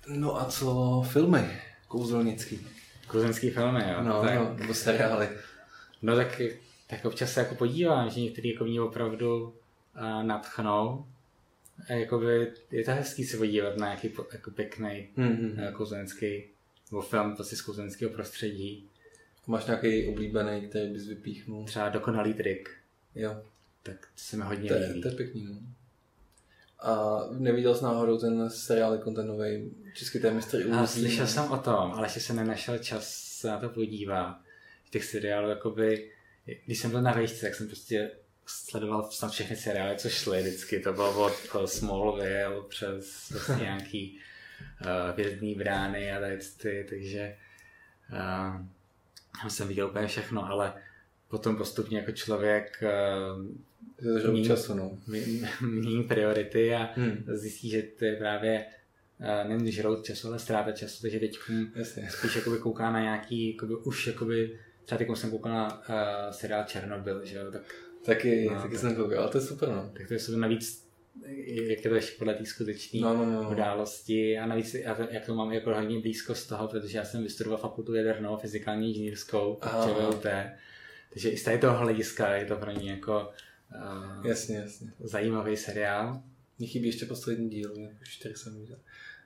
No a co filmy kouzelnický? Kouzelnický filmy, jo. No, tak, no, nebo seriály. No tak, tak občas se jako podívám, že některý jako mě opravdu uh, nadchnou a jakoby, je to hezký se podívat na nějaký jako pěkný mm-hmm. kouzelnický nebo film prostě z kouzelnického prostředí. Máš nějaký oblíbený, který bys vypíchnul? Třeba Dokonalý trik. Jo. Tak to se mi hodně to, líbí. To je pěkný, no. A neviděl jsi náhodou ten seriál, jako ten nový český ten mistr iluzí? Slyšel jsem o tom, ale ještě jsem nenašel čas se na to podívat. Těch seriálů, jakoby, když jsem byl na vejšce, tak jsem prostě sledoval snad všechny seriály, co šly vždycky. To bylo od Smallville přes vlastně nějaký uh, vězdní brány a tady ty, takže uh, tam jsem viděl úplně všechno, ale potom postupně jako člověk uh, mění, času, no. mění priority a hmm. zjistí, že to je právě uh, nejen žrout času, ale ztráta času, takže teď spíš jakoby kouká na nějaký, jakoby, už jakoby, třeba teď jsem koukal na uh, seriál Černobyl, že jo, tak Taky, no, taky tak, jsem koukal, ale to je super, no. Tak to je super navíc, jak je to ještě podle té skutečné no, no, no, no. události a navíc jak to mám jako hodně blízko z toho, protože já jsem vystudoval fakultu jadernou fyzikální inženýrskou ČVUT, takže i z toho hlediska je to pro mě jako uh, jasně, jasně. zajímavý seriál. Mně chybí ještě poslední díl, jako čtyři jsem viděl.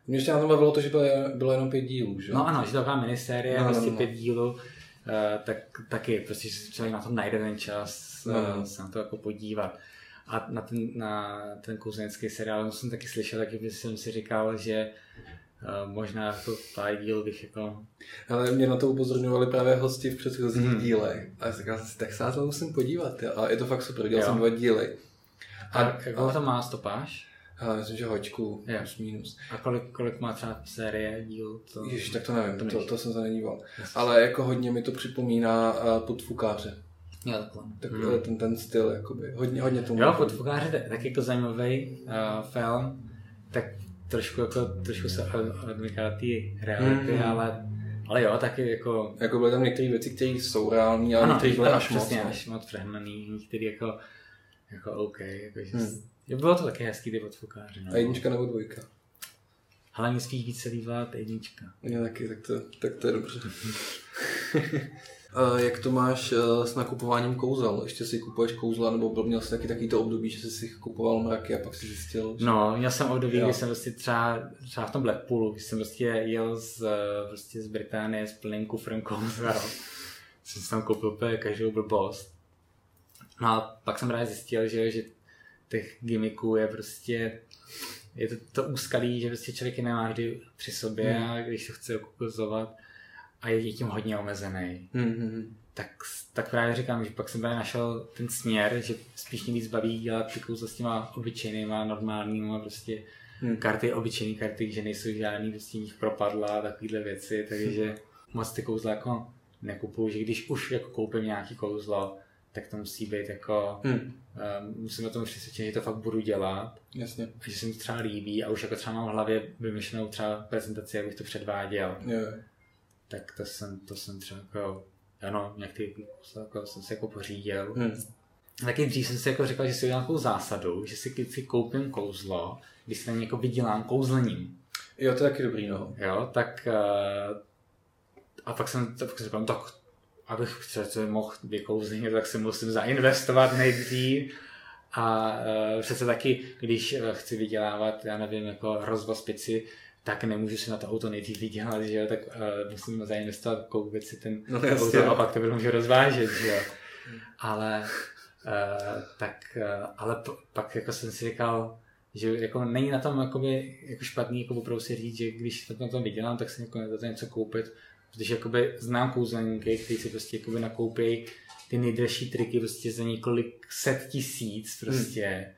Mě ještě na tom bavilo to, že bylo, bylo jenom pět dílů, že? No ano, že to taková minisérie, no, prostě no, no. pět dílů Eh, tak taky prostě člověk na to najde ten čas no. se na to jako podívat. A na ten, na ten kouzelnický seriál jsem taky slyšel, taky jsem si říkal, že Uh, možná jako pár díl bych jako... Ale mě na to upozorňovali právě hosti v předchozích mm. dílech. A já jsem říkal, tak se na to musím podívat. Jo. A je to fakt super, dělal jo. jsem dva díly. A, a jak to má stopáž? Já myslím, že hoďku, plus minus. A kolik, kolik má třeba série díl? To... Ježiš, tak to nevím, to, to, to jsem se nedíval. Ale jako hodně mi to připomíná uh, podfukáře. Jo, takhle. Tak, hmm. ten, ten styl, jakoby, hodně, hodně tomu. Jo, podfukáře tak, tak jako zajímavý uh, film, tak trošku jako, trošku se odmyká ty reality, hmm. ale ale jo, taky jako... Jako byly tam některé věci, které jsou reální, ale některé byly až moc. Přesně, až moc přehnaný, některé jako, jako OK, jako, že hmm Jo, bylo to taky hezký ty odfukáři. No. A jednička nebo dvojka? Ale mi spíš víc se líbila ta jednička. Já taky, tak to, tak to je dobře. Uh, jak to máš uh, s nakupováním kouzel? Ještě si kupuješ kouzla, nebo měl jsi taky taky to období, že jsi si kupoval mraky a pak si zjistil? Že... No, měl jsem období, jo. kdy jsem vlastně třeba, třeba v tom Blackpoolu, když jsem vlastně jel z, vlastně z Británie s plným kufrem kouzel. jsem si tam koupil úplně každou blbost. No a pak jsem právě zjistil, že, že těch gimmicků je prostě je to, to úskalí, že prostě člověk je nemá vždy při sobě hmm. a když se chce ukazovat a je tím hodně omezený. Hmm. Tak, tak právě říkám, že pak jsem právě našel ten směr, že spíš mě víc baví dělat ty kouzla s těma obyčejnýma, normálníma prostě hmm. karty, obyčejné karty, že nejsou žádný, prostě nich propadla a takovéhle věci, takže moc ty kouzla jako nekupuju, že když už jako koupím nějaký kouzlo, tak to musí být jako, hmm. um, musím o tom přesvědčit, že to fakt budu dělat. Jasně. A že se mi třeba líbí a už jako třeba mám v hlavě vymyšlenou třeba prezentaci, abych to předváděl. Jo. Tak to jsem, to jsem třeba jako, ano, ty jako, jsem si jako pořídil. Hmm. Taky dřív jsem si jako říkal, že si udělám takovou zásadu, že si vždycky koupím kouzlo, když se jako vydělám kouzlením. Jo, to je taky dobrý, no. Jo, tak uh, a pak jsem, tak jsem říkal, tak abych přece mohl vykouzlit, tak si musím zainvestovat nejdřív. A uh, přece taky, když uh, chci vydělávat, já nevím, jako rozvoz pici, tak nemůžu si na to auto nejdřív vydělat, že jo, tak uh, musím zainvestovat, koupit si ten no, auto a pak to můžu rozvážet, že jo. Ale uh, tak, uh, ale p- pak jako jsem si říkal, že jako není na tom jakoby, jako špatný jako opravdu si říct, že když to na tom vydělám, tak si jako na to něco koupit, Protože jakoby znám kouzelníky, kteří si prostě jakoby nakoupí ty nejdražší triky prostě za několik set tisíc prostě hmm.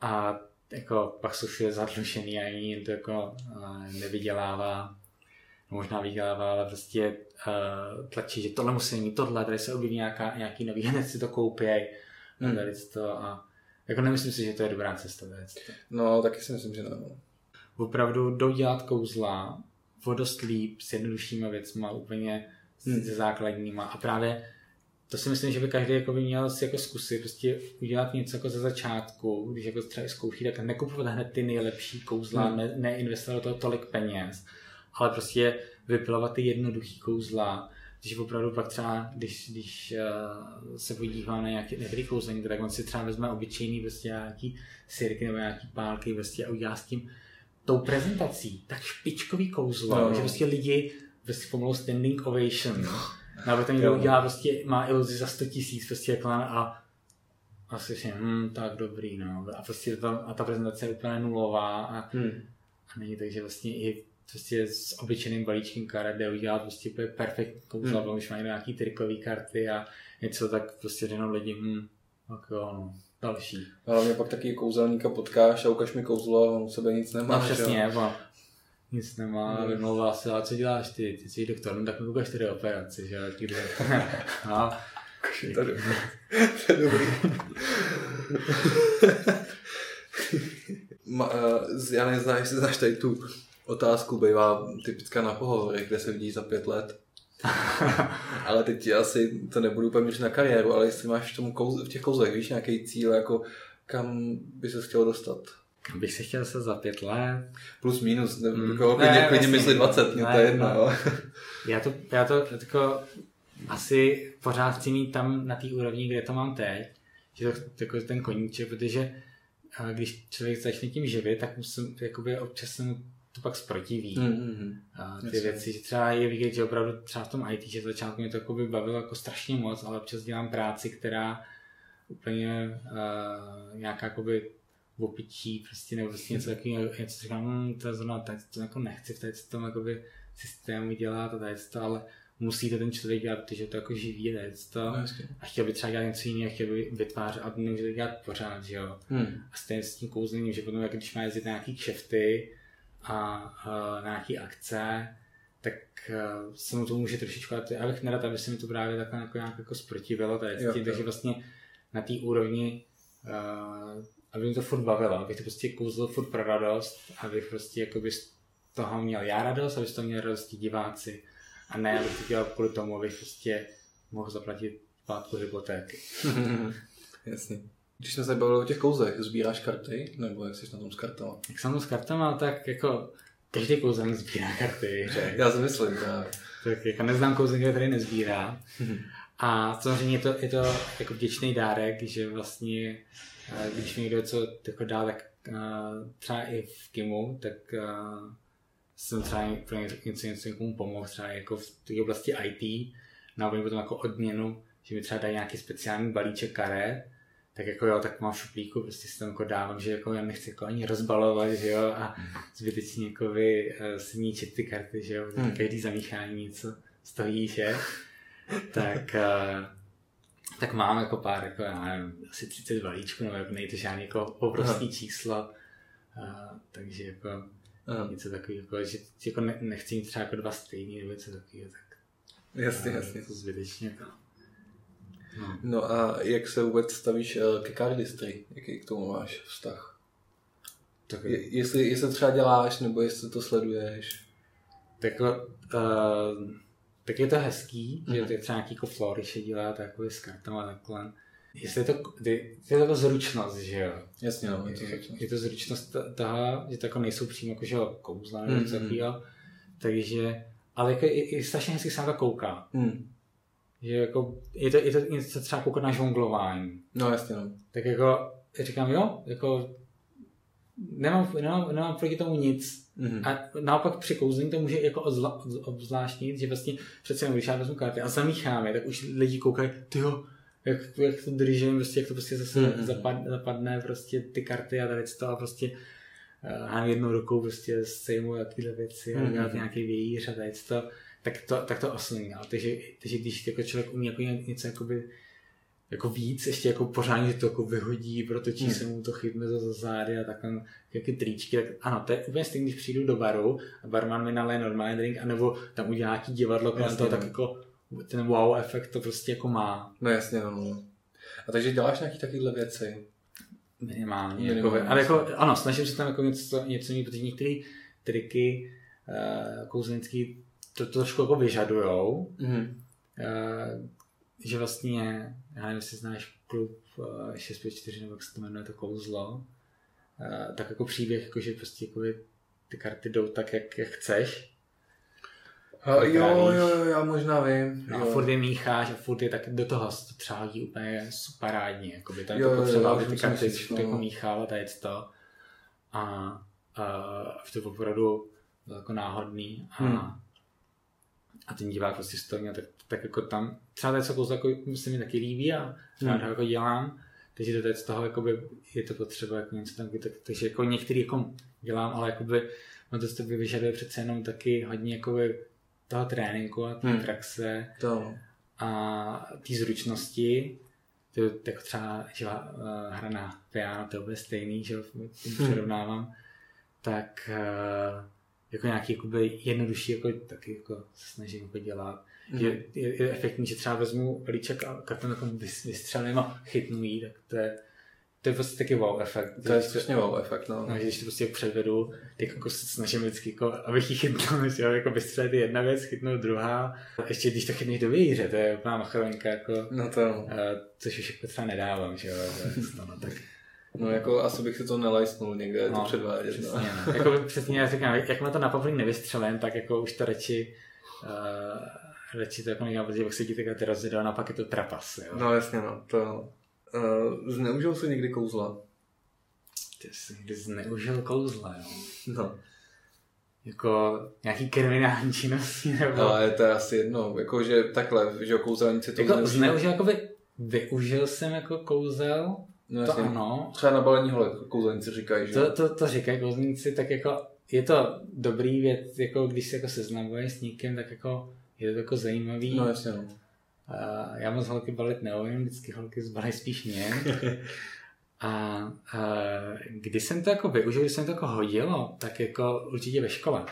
a jako pak jsou všude zadlušený a ani to jako uh, nevydělává možná vydělává, ale prostě uh, tlačí, že tohle musí mít tohle, tady se objeví nějaká, nějaký nový, hned si to koupěj, hmm. to a jako nemyslím si, že to je dobrá cesta. To. No, taky si myslím, že ne. No. Opravdu dodělat kouzla o dost líp s jednoduššíma věcma, úplně hmm. se základníma a právě to si myslím, že by každý jako by měl si jako zkusit prostě udělat něco jako ze začátku, když jako třeba zkouší, tak nekupovat hned ty nejlepší kouzla, hmm. ne, neinvestovat do toho tolik peněz, ale prostě vypilovat ty jednoduchý kouzla, když opravdu pak třeba, když, když uh, se podívá na nějaký, některý kouzlení, tak on si třeba vezme obyčejný prostě nějaký sirky nebo nějaký pálky prostě a udělá s tím tou prezentací tak špičkový kouzlo, no. že prostě lidi prostě pomalu standing ovation. No. Nebo to někdo udělá, prostě má iluzi za 100 tisíc, prostě jako a asi si, hm, tak dobrý, no. A prostě ta, a ta prezentace je úplně nulová a, hmm. a není tak, že vlastně i prostě s obyčejným balíčkem karet jde udělat prostě perfektní kouzlo, hmm. když má nějaký trikový karty a něco, tak prostě jenom lidi, hm, tak jo, no další. A hlavně pak taky kouzelníka potkáš a ukaž mi kouzlo a on u sebe nic nemá. No přesně, bo, nic nemá, vymlouvá se, a co děláš ty, ty jsi doktor, no tak mi ukaž tady operaci, že ty kde. no. to je dobrý. Ma, uh, já neznám, jestli znáš tady tu otázku, bývá typická na pohovory, kde se vidí za pět let. ale teď ti asi to nebudu úplně na kariéru, ale jestli máš v, tom kouz, v těch kouzlech, víš, nějaký cíl, jako kam by se chtěl dostat? Kam bych se chtěl se za pět let? Plus minus, ne, mm. jako, ne, klidně, klidně mysli 20, mě to je jedno. Ne. já to, já to jako asi pořád chci mít tam na té úrovni, kde to mám teď, že to, jako ten koníček, protože když člověk začne tím živit, tak musím, jakoby občas jsem to pak zprotiví. Mm-hmm. A ty Jasně. věci, že třeba je vidět, že opravdu třeba v tom IT, že začátku mě to jako by bavilo jako strašně moc, ale občas dělám práci, která úplně uh, nějaká jakoby opičí, prostě nebo prostě něco takového, něco říkám, hm, to je zrovna, tady to jako nechci v tady tom jakoby systému dělat a tady to, ale musí to ten člověk dělat, protože to jako živí tady to. No, a chtěl by třeba dělat něco jiného, chtěl by vytvářet a nemůže to dělat pořád, že jo. Hmm. A stejně s tím kouzlením, že potom, jak když má jezdit na nějaký kšefty, a uh, na nějaký akce, tak uh, se mu to může trošičku, já bych nerad, aby se mi to právě takhle jako nějak jako sprotivilo, tady, jo, tím, takže vlastně na té úrovni, uh, aby mi to furt bavilo, abych to prostě kouzl furt pro radost, abych prostě jakoby z toho měl já radost, aby z toho měl radost diváci a ne, abych to dělal kvůli tomu, abych prostě mohl zaplatit plátku hypotéky. Jasně. Když jsme se bavili o těch kouzech, sbíráš karty, nebo jak jsi na tom s kartama? Jak jsem to s kartama, tak jako každý kouzelník sbírá karty že? Já si myslím, právě. Tak jako neznám kouzelníka, který nezbírá. A samozřejmě je to, je to jako vděčný dárek, že vlastně, eh, když mi někdo něco jako dá, tak eh, třeba i v Kimu, tak eh, jsem třeba pro něco, něco někomu pomohl, třeba jako v té oblasti IT, na potom jako odměnu, že mi třeba dají nějaký speciální balíček karet, tak jako jo, tak mám v šuplíku, prostě si tam jako dávám, že jako já nechci jako ani rozbalovat, že jo, a zbytečně jako vy uh, si ničit ty karty, že jo, hmm. každý zamíchání něco stojí, že, tak, uh, tak mám jako pár, jako já nevím, asi 30 balíčků, nebo jako nejde žádný jako obrovský číslo, uh, takže jako Aha. něco takového, jako, že jako ne, nechci mít třeba jako dva stejný nebo něco takového, tak jasně, jasně. to zbytečně jako. No. no a jak se vůbec stavíš eh, ke cardistry? Jaký k tomu máš vztah? Tak je, jestli, jestli třeba děláš, nebo jestli to sleduješ? Tak, uh, tak je to hezký, mm. že mhm. to je třeba nějaký jako floriše dělá takový s kartama takhle. Jestli je to, je, je to zručnost, že jo? Jasně, no, je, to zručnost. Je to zručnost toho, že to jako nejsou přímo jako, že jo, kouzla nebo mm-hmm. takže, ale jako je, je strašně hezky se na to kouká. Mm. Že jako, je to, je to něco třeba koukat na žonglování. No jasně, no. Tak jako říkám, jo, jako nemám, nemám, nemám proti tomu nic. Mm-hmm. A naopak při kouzlení to může jako obzvláštnit, že vlastně přece jenom, když já vezmu karty a zamícháme, tak už lidi koukají, tyjo, jak, jak to držím, prostě, jak to prostě zase mm-hmm. zapad, zapadne prostě ty karty a tady to a prostě uh, jednou rukou prostě sejmu jakýhle věci a mm-hmm. nějaký vějíř a tady to tak to, tak to oslní. No. Takže, takže když jako člověk umí jako něco jakoby, jako víc, ještě jako pořádně to jako vyhodí, protočí hmm. se mu to, chytne to za zády a takhle jaký tričky, tak ano, to je úplně stejné, když přijdu do baru a barman mi naleje normální drink, anebo tam udělá nějaký divadlo kolem toho, tak no. jako ten wow efekt to prostě jako má. No jasně, no. no. A takže děláš nějaký takovéhle věci? Minimálně. Minimálně jako, ale jako, ano, snažím se tam jako něco, něco mít, protože některé triky uh, kouzlenický to, to trošku jako vyžadujou. Mm-hmm. Uh, že vlastně, já nevím, jestli znáš klub uh, eh, 654 nebo jak se to jmenuje, to kouzlo, uh, tak jako příběh, jako že prostě jako ty karty jdou tak, jak, jak chceš. Uh, jo, jo, jo, já možná vím. No a furt je mícháš a furt je tak do toho to třeba hodí úplně superádně. Jako by tam jo, to potřeba, aby ty karty no. jako míchávat a jet to. A, a to opravdu jako náhodný. A, hmm a ten divák prostě stojí, tak, tak jako tam, třeba to je co jako se mi taky líbí a hmm. rád jako dělám, takže to je z toho, jakoby, je to potřeba jako něco tam, tak, takže jako některý jako dělám, ale jakoby, no to, to vyžaduje přece jenom taky hodně jakoby, toho tréninku a té hmm. praxe to. a té zručnosti, to je jako třeba že, uh, hra na piano, to je stejný, že hmm. přirovnávám, tak uh, jako nějaký jakoby jednodušší, jako, taky jako se snažím jako dělat. Mm. Je, je, je, efektní, že třeba vezmu pelíček a karton jako vystřelím a chytnu jí, tak to je, to je prostě taky wow efekt. To je skutečně wow efekt, no. no. když to prostě předvedu, tak jako se snažím vždycky, jako, abych ji chytnul, že jako vystřelit jedna věc, chytnout druhá. Ještě když to chytneš do vějíře, to je úplná machrovinka, jako, no to. Uh, což už jako třeba nedávám, že jo, no, tak No jako asi bych si to nelajsnul někde no, to předvádět. Přesně, no. no. jako přesně já říkám, jak má to na paplík nevystřelím, tak jako už to radši uh, radši to jako nedělám, protože pak se ti ty rozjedou a pak je to trapas. Jo. No jasně no, to uh, zneužil jsi někdy kouzla? Ty jsi někdy zneužil kouzla, jo. No. Jako nějaký kriminální činnosti nebo... Ale to je asi jedno, jako že takhle, že kouzelníci to jako zneužil. zneužil jako by, využil jsem jako kouzel, No, to ano. Třeba na balení holek kouzelníci říkají, že? To, to, to říkají kouzelníci, tak jako je to dobrý věc, jako když se jako seznamuješ s někým, tak jako je to jako zajímavý. No jasně, no. A já moc holky balit neumím, vždycky holky zbalí spíš mě. a, a když jsem to jako využil, když jsem to jako hodilo, tak jako určitě ve škole.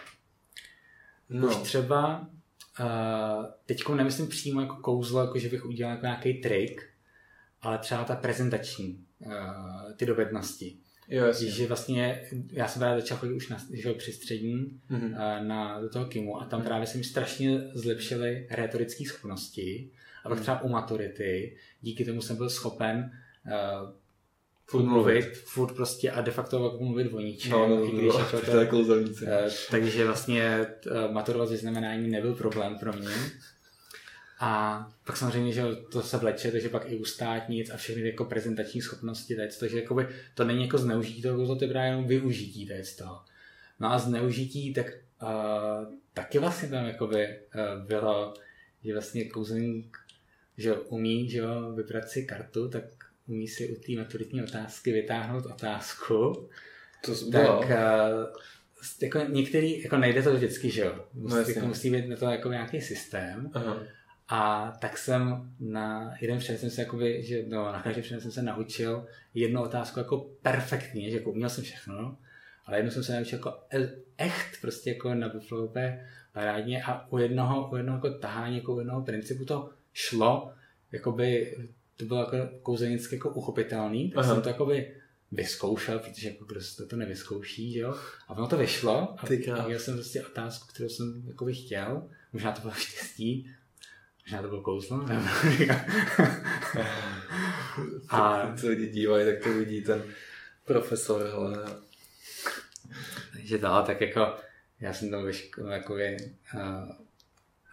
No. Už třeba uh, teď nemyslím přímo jako kouzlo, jako že bych udělal jako nějaký trik, ale třeba ta prezentační, uh, ty dovednosti. Jo, jasně. Že vlastně, já jsem právě začal chodit už na, že při střední mm-hmm. uh, na, do toho KIMu a tam mm-hmm. právě se mi strašně zlepšily retorické schopnosti a pak mm-hmm. třeba u maturity, díky tomu jsem byl schopen uh, furt mluvit, furt prostě a de facto jako mluvit o ničem. No, no, i když no, jako to, to jako takže vlastně maturovat vyznamenání nebyl problém pro mě. A pak samozřejmě, že to se vleče, takže pak i u státnic a všechny jako prezentační schopnosti, teď, takže jakoby, to není jako zneužití toho, to je jenom využití teď toho. No a zneužití, tak uh, taky vlastně tam jakoby uh, bylo, že vlastně kouzelník, že umí, že jo, vybrat si kartu, tak umí si u té maturitní otázky vytáhnout otázku. To bylo. Tak uh, jako některý, jako nejde to vždycky, že jo. Musí, no, jako musí být na to jako nějaký systém. Aha. A tak jsem na jeden předmět jsem se jakoby, že no, na každý předmět jsem se naučil jednu otázku jako perfektně, že jako uměl jsem všechno, ale jednu jsem se naučil jako echt, prostě jako na Buffalope parádně a u jednoho, u jednoho jako tahání, jako u jednoho principu to šlo, jakoby to bylo jako kouzelnicky jako uchopitelný, tak Aha. jsem to jakoby vyzkoušel, protože jako kdo to, to nevyzkouší, že jo? A ono to vyšlo a měl jsem prostě otázku, kterou jsem jako by chtěl, možná to bylo štěstí, Možná to bylo kouzlo? a... Co lidi dívají, tak to vidí ten profesor, ale... Takže to, tak jako, já jsem tam ve škole, jako je,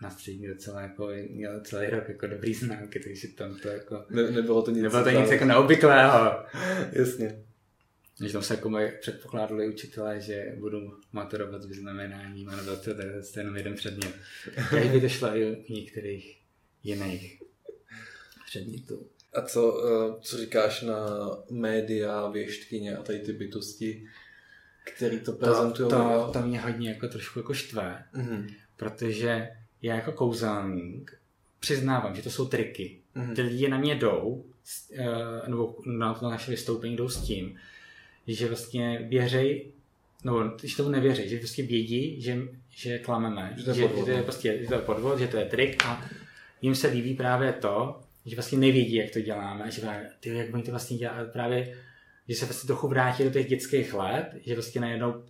na střední docela jako měl celý rok jako dobrý známky, takže tam to jako... Ne, nebylo to nic, nebylo to nic jako neobvyklého. Jasně. Když tam se jako moje předpokládali učitelé, že budu maturovat s vyznamenáním a nebyl to, to, to jenom jeden předmět. Takže by to šlo i u některých jiných předmětů. A co, eh, co říkáš na média, věštkyně a tady ty bytosti, který to prezentují? To, to, to mě hodně jako trošku jako štve, mm-hmm. protože já jako kouzelník přiznávám, že to jsou triky. Mm-hmm. Ty lidi na mě jdou, eh, nebo na to naše vystoupení jdou s tím, že vlastně věřej, no, když tomu nevěří, že prostě vědí, že, že klameme, že to je, že, podvod, že to je no. prostě že to je podvod, že to je trik a jim se líbí právě to, že vlastně nevědí, jak to děláme, že právě, ty, jak oni to vlastně dělají, právě, že se vlastně trochu vrátí do těch dětských let, že vlastně najednou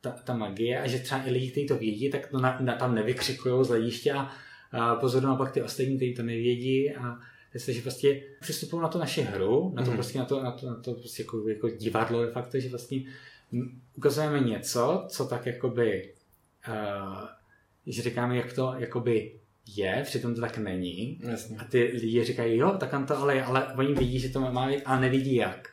ta, ta magie a že třeba i lidi, kteří to vědí, tak to na, na, tam nevykřikují z hlediště a, a pozor na pak ty ostatní, kteří to nevědí a že prostě přistupují na to naše hru, na to mm. prostě na to, na to, na to prostě jako, jako divadlo de facto, že vlastně ukazujeme něco, co tak jakoby, uh, že říkáme, jak to jakoby je, přitom to tak není. Jasně. A ty lidi říkají, jo, tak tam to ale je, ale oni vidí, že to má být, ale nevidí jak.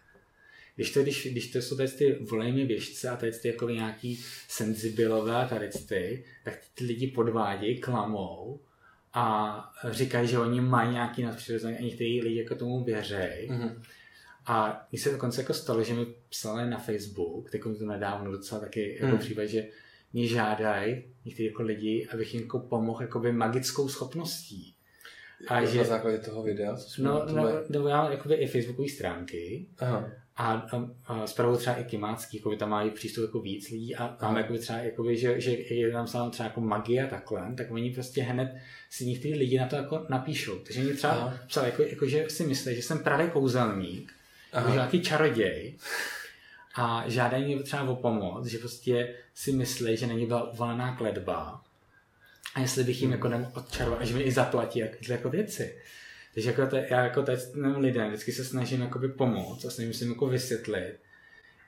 Když to, když, když to jsou tady ty volejmy běžce a tady ty jako nějaký senzibilové a tady ty, tak ty lidi podvádějí, klamou a říkají, že oni mají nějaký nadpřirozený a někteří lidi jako tomu věřejí. Mm-hmm. A mně se dokonce jako stalo, že mi psali na Facebook, tak to nedávno docela taky jako mm. případ, že mě žádají někteří jako lidi, abych jim jako pomohl jakoby magickou schopností. A jako že, na základě toho videa? Co no, no, no, já jakoby i facebookové stránky. Aha. A, a, a zpravu třeba i kimácký, jako tam mají přístup jako víc lidí a tam jakoby třeba, jakoby, že, že je tam sám třeba jako magie a takhle, tak oni prostě hned si někteří lidi na to jako napíšou. Takže mě třeba psali, jako, jako, že si myslí, že jsem právě kouzelník, jako, že nějaký čaroděj a žádají mě třeba o pomoc, že prostě si myslí, že není byla uvalená kledba a jestli bych jim jako nemohl odčarovat a že mi i zaplatí jako, jako věci. Takže jako te, já jako teď lidem vždycky se snažím jakoby pomoct a snažím se jim jako vysvětlit,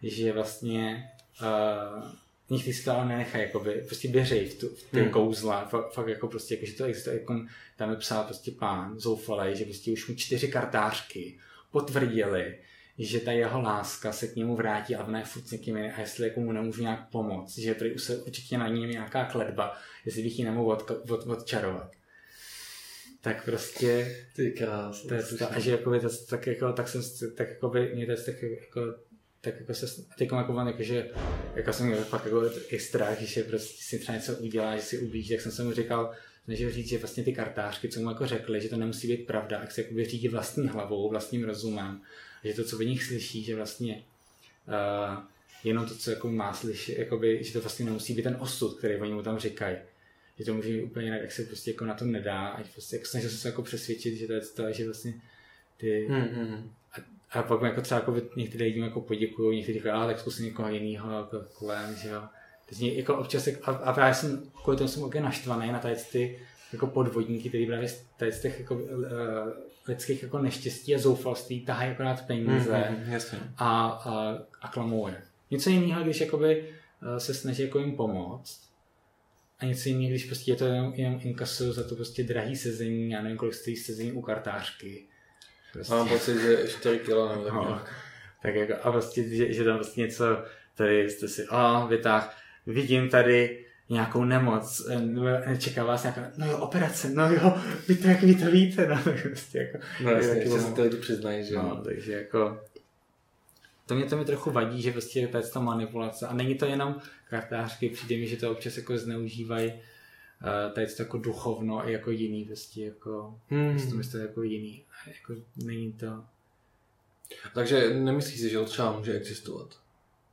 že vlastně uh, někdy si to ale nenechají, jakoby, prostě běžej v, tu, v ty hmm. kouzla, fakt, fakt, jako prostě, jako, že to existuje, jako tam mi psal prostě pán zoufalej, že prostě už mu čtyři kartářky potvrdili, že ta jeho láska se k němu vrátí a v furt s někým a jestli jako mu nemůžu nějak pomoct, že tady už se určitě na něm nějaká kledba, jestli bych ji nemohl od, od, odčarovat. Tak prostě... Ty krás. To je to, a že jako to, tak, jako, tak jsem, tak jako by, mě to tak jako, tak jako se, teď jako, jako, že jako jsem měl fakt jako i strach, že prostě si třeba něco udělá, že si ublíží, jak jsem se mu říkal, snažil říct, že vlastně ty kartářky, co mu jako řekli, že to nemusí být pravda, jak se jako řídí vlastní hlavou, vlastním rozumem, že to, co v nich slyší, že vlastně uh, jenom to, co jako má slyšet, jakoby, že to vlastně nemusí být ten osud, který oni mu tam říkají. Že to může být úplně jinak, jak se prostě jako na to nedá, ať prostě jako snažil se jako přesvědčit, že to je to, že vlastně ty... Mm-hmm. A, a pak jako třeba jako některý lidi jako poděkují, někteří říkají, tak zkusím někoho jiného jako kolem, že jo. Teď jako občas, a, a právě jsem, kvůli tomu jsem úplně naštvaný na tady ty jako podvodníky, který právě z těch jako, uh, lidských jako neštěstí a zoufalství tahají akorát peníze mm-hmm, a, a, a klamou je. Něco jiného, když jakoby, uh, se snaží jako jim pomoct a něco jiného, když prostě je to jenom, jenom inkasu za to prostě drahý sezení, já nevím, kolik stojí sezení u kartářky. Prostě. Mám pocit, že 4 kilo nebo tak no. Tak jako, a prostě, že, že tam prostě něco, tady jste si, a vytáh, vidím tady nějakou nemoc, eh, čeká vás nějaká, no jo, operace, no jo, vy to, jak vy to víte, no, prostě jako. No jasně, že se to lidi přiznají, že no, takže jako, to mě to mi trochu vadí, že prostě to je ta manipulace a není to jenom kartářky, přijde mi, že to občas jako zneužívají uh, tady to jako duchovno a jako jiný, prostě jako, hmm. prostě to jako jiný, jako není to. Takže nemyslíš si, že to třeba může existovat?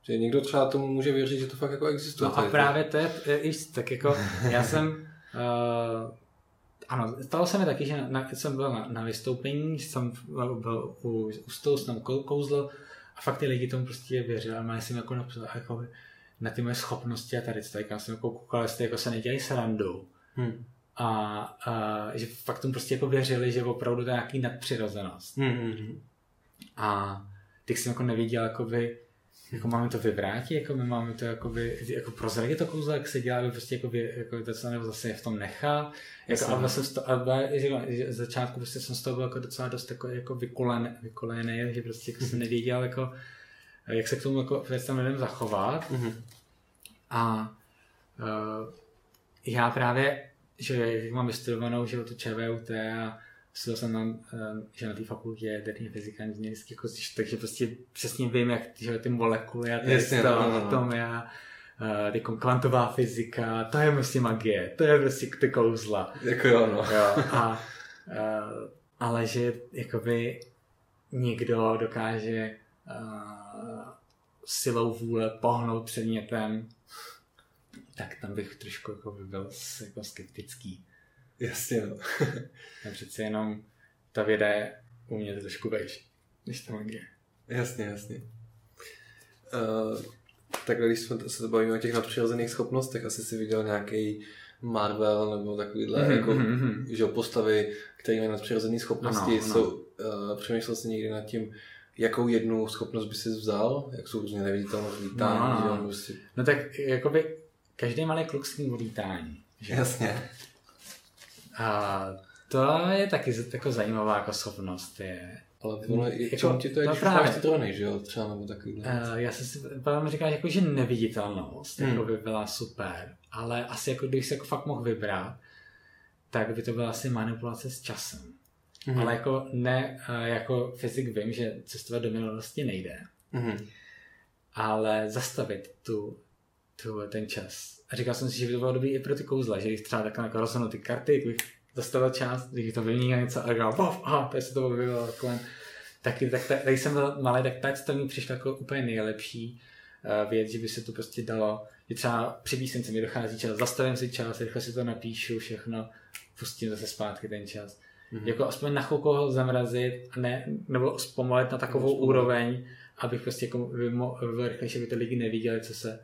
Že někdo třeba tomu může věřit, že to fakt jako existuje. No a právě to je, tak jako já jsem, uh, ano, stalo se mi taky, že na, jsem byl na, na vystoupení, jsem byl u, u stolu, jsem kouzl a fakt ty lidi tomu prostě věřili, ale jsem jako napsal, jako na ty moje schopnosti a tady to, tak já jsem jako koukal, jestli jako se nedělají srandu. Hmm. A, a, že fakt tomu prostě jako věřili, že opravdu to je nějaký nadpřirozenost. Hmm. hmm, hmm. A teď jsem jako neviděl, jakoby, jako máme to vyvrátit, jako my máme to jako, by, jako prozradit to kouzlo, jak se dělá, aby prostě jako, jako to se nebo zase je v tom nechá. Jako, a vlastně to, a že, že začátku prostě jsem z toho byl jako docela dost jako, jako vykolený, vykolený, že prostě jako jsem nevěděl, jako, jak se k tomu jako tam lidem zachovat. Mm-hmm. A uh, já právě, že jak mám vystudovanou, že to ČVUT a Studoval jsem tam, eh, že na té fakultě jaderní fyzika inženýrský, jako, takže prostě přesně vím, jak že ty molekuly a ty Jasně, to, no, no. atomy a uh, kvantová fyzika, to je prostě magie, to je prostě ty kouzla. Jako jo, no. jo a, uh, ale že jakoby někdo dokáže uh, silou vůle pohnout předmětem, tak tam bych trošku jako by byl jako skeptický. Jasně, no. a přece jenom ta věda je u mě trošku vejš, než ta magie. Jasně, jasně. Uh, tak když jsme se bavíme o těch nadpřirozených schopnostech, asi si viděl nějaký Marvel nebo takovýhle mm-hmm, jako, mm-hmm. Že postavy, které mají nadpřirozené schopnosti. Ano, ano. Jsou, uh, přemýšlel jsi někdy nad tím, jakou jednu schopnost by si vzal? Jak jsou různě neviditelnost vítání? No, no. Prostě... no tak jakoby každý malý kluk s tím. Že? Jasně. A to je taky jako zajímavá jako osobnost. Je. Ale ono, jako, ti to je, no když právě. ty trony, že jo? Třeba nebo takový. Uh, já jsem si vám říkal, jako, že neviditelnost hmm. jako by byla super, ale asi jako když se jako fakt mohl vybrat, tak by to byla asi manipulace s časem. hmm Ale jako ne, uh, jako fyzik vím, že cestovat do minulosti nejde. hmm Ale zastavit tu, tu, ten čas a říkal jsem si, že by to bylo dobré i pro ty kouzla, že když třeba takhle jako rozhodnu ty karty, kdybych zastavil část, když to vyměnil něco a říkal, wow, aha, to se to objevilo kolem. Taky, tak, tak, když jsem byl malý, tak teď to mi přišlo jako úplně nejlepší uh, věc, že by se to prostě dalo, že třeba při písence mi dochází čas, zastavím si čas, rychle si to napíšu, všechno, pustím zase zpátky ten čas. Mm-hmm. Jako aspoň na chvilku ho zamrazit, ne, nebo zpomalit na takovou úroveň, abych prostě jako byl rychlejší, aby to lidi neviděli, co se,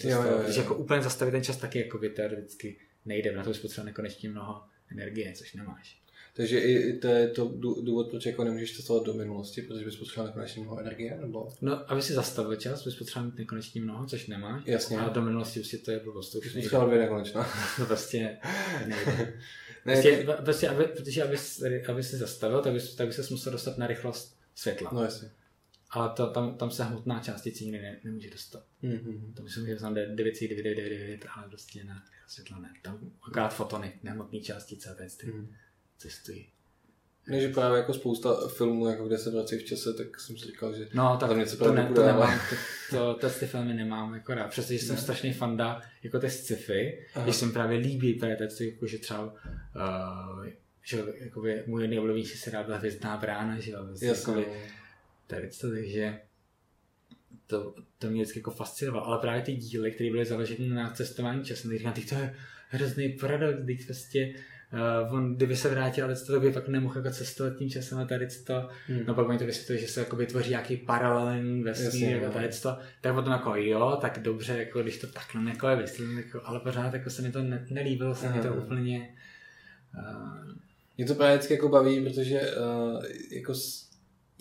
Jo, jo, jo. Když jako úplně zastavit ten čas taky jako teoreticky nejde, na to spotřeba nekonečně mnoho energie, což nemáš. Takže i to je to důvod, proč jako nemůžeš cestovat do minulosti, protože bys potřeboval nekonečně mnoho energie, nebo? No, aby si zastavil čas, bys potřeboval mít nekonečně mnoho, což nemáš. Jasně. A do minulosti prostě to je blbost. Už nejde. dvě nekonečná. No prostě nejde. ne, prostě, prostě aby, protože aby, aby si zastavil, tak bys, tak bys se musel dostat na rychlost světla. No jasně ale to, tam, tam se hmotná částice nikdy ne, nemůže dostat. Mm-hmm. To myslím, že tam 9,999, ale prostě na světla ne. Tam akorát fotony, nehmotné částice a ty mm-hmm. cestují. Než právě jako spousta filmů, jako kde se vrací v čase, tak jsem si říkal, že no, tak tam něco to, ne, to nemám, to, to, ty filmy nemám jako rád, přestože jsem strašný fanda jako ty sci-fi, když jsem právě líbí právě to, jako, že třeba uh, že jakoby, můj nejoblíbenější seriál byla Hvězdná brána, že jo, jakoby, tady to, takže to, to mě vždycky jako fascinovalo. Ale právě ty díly, které byly založeny na cestování časem, tak říkám, to je hrozný paradox, teď prostě uh, on, kdyby se vrátil, ale to by pak nemohl jako cestovat tím časem a tady to. Hmm. No pak oni to vysvětlili, že se jako vytvoří nějaký paralelní vesmír a tady to. Tak potom jako jo, tak dobře, jako když to takhle jako je vysvětlené, jako, ale pořád jako se mi to ne, nelíbilo, se mi to úplně Uh, mě to právě vždycky jako baví, protože uh, jako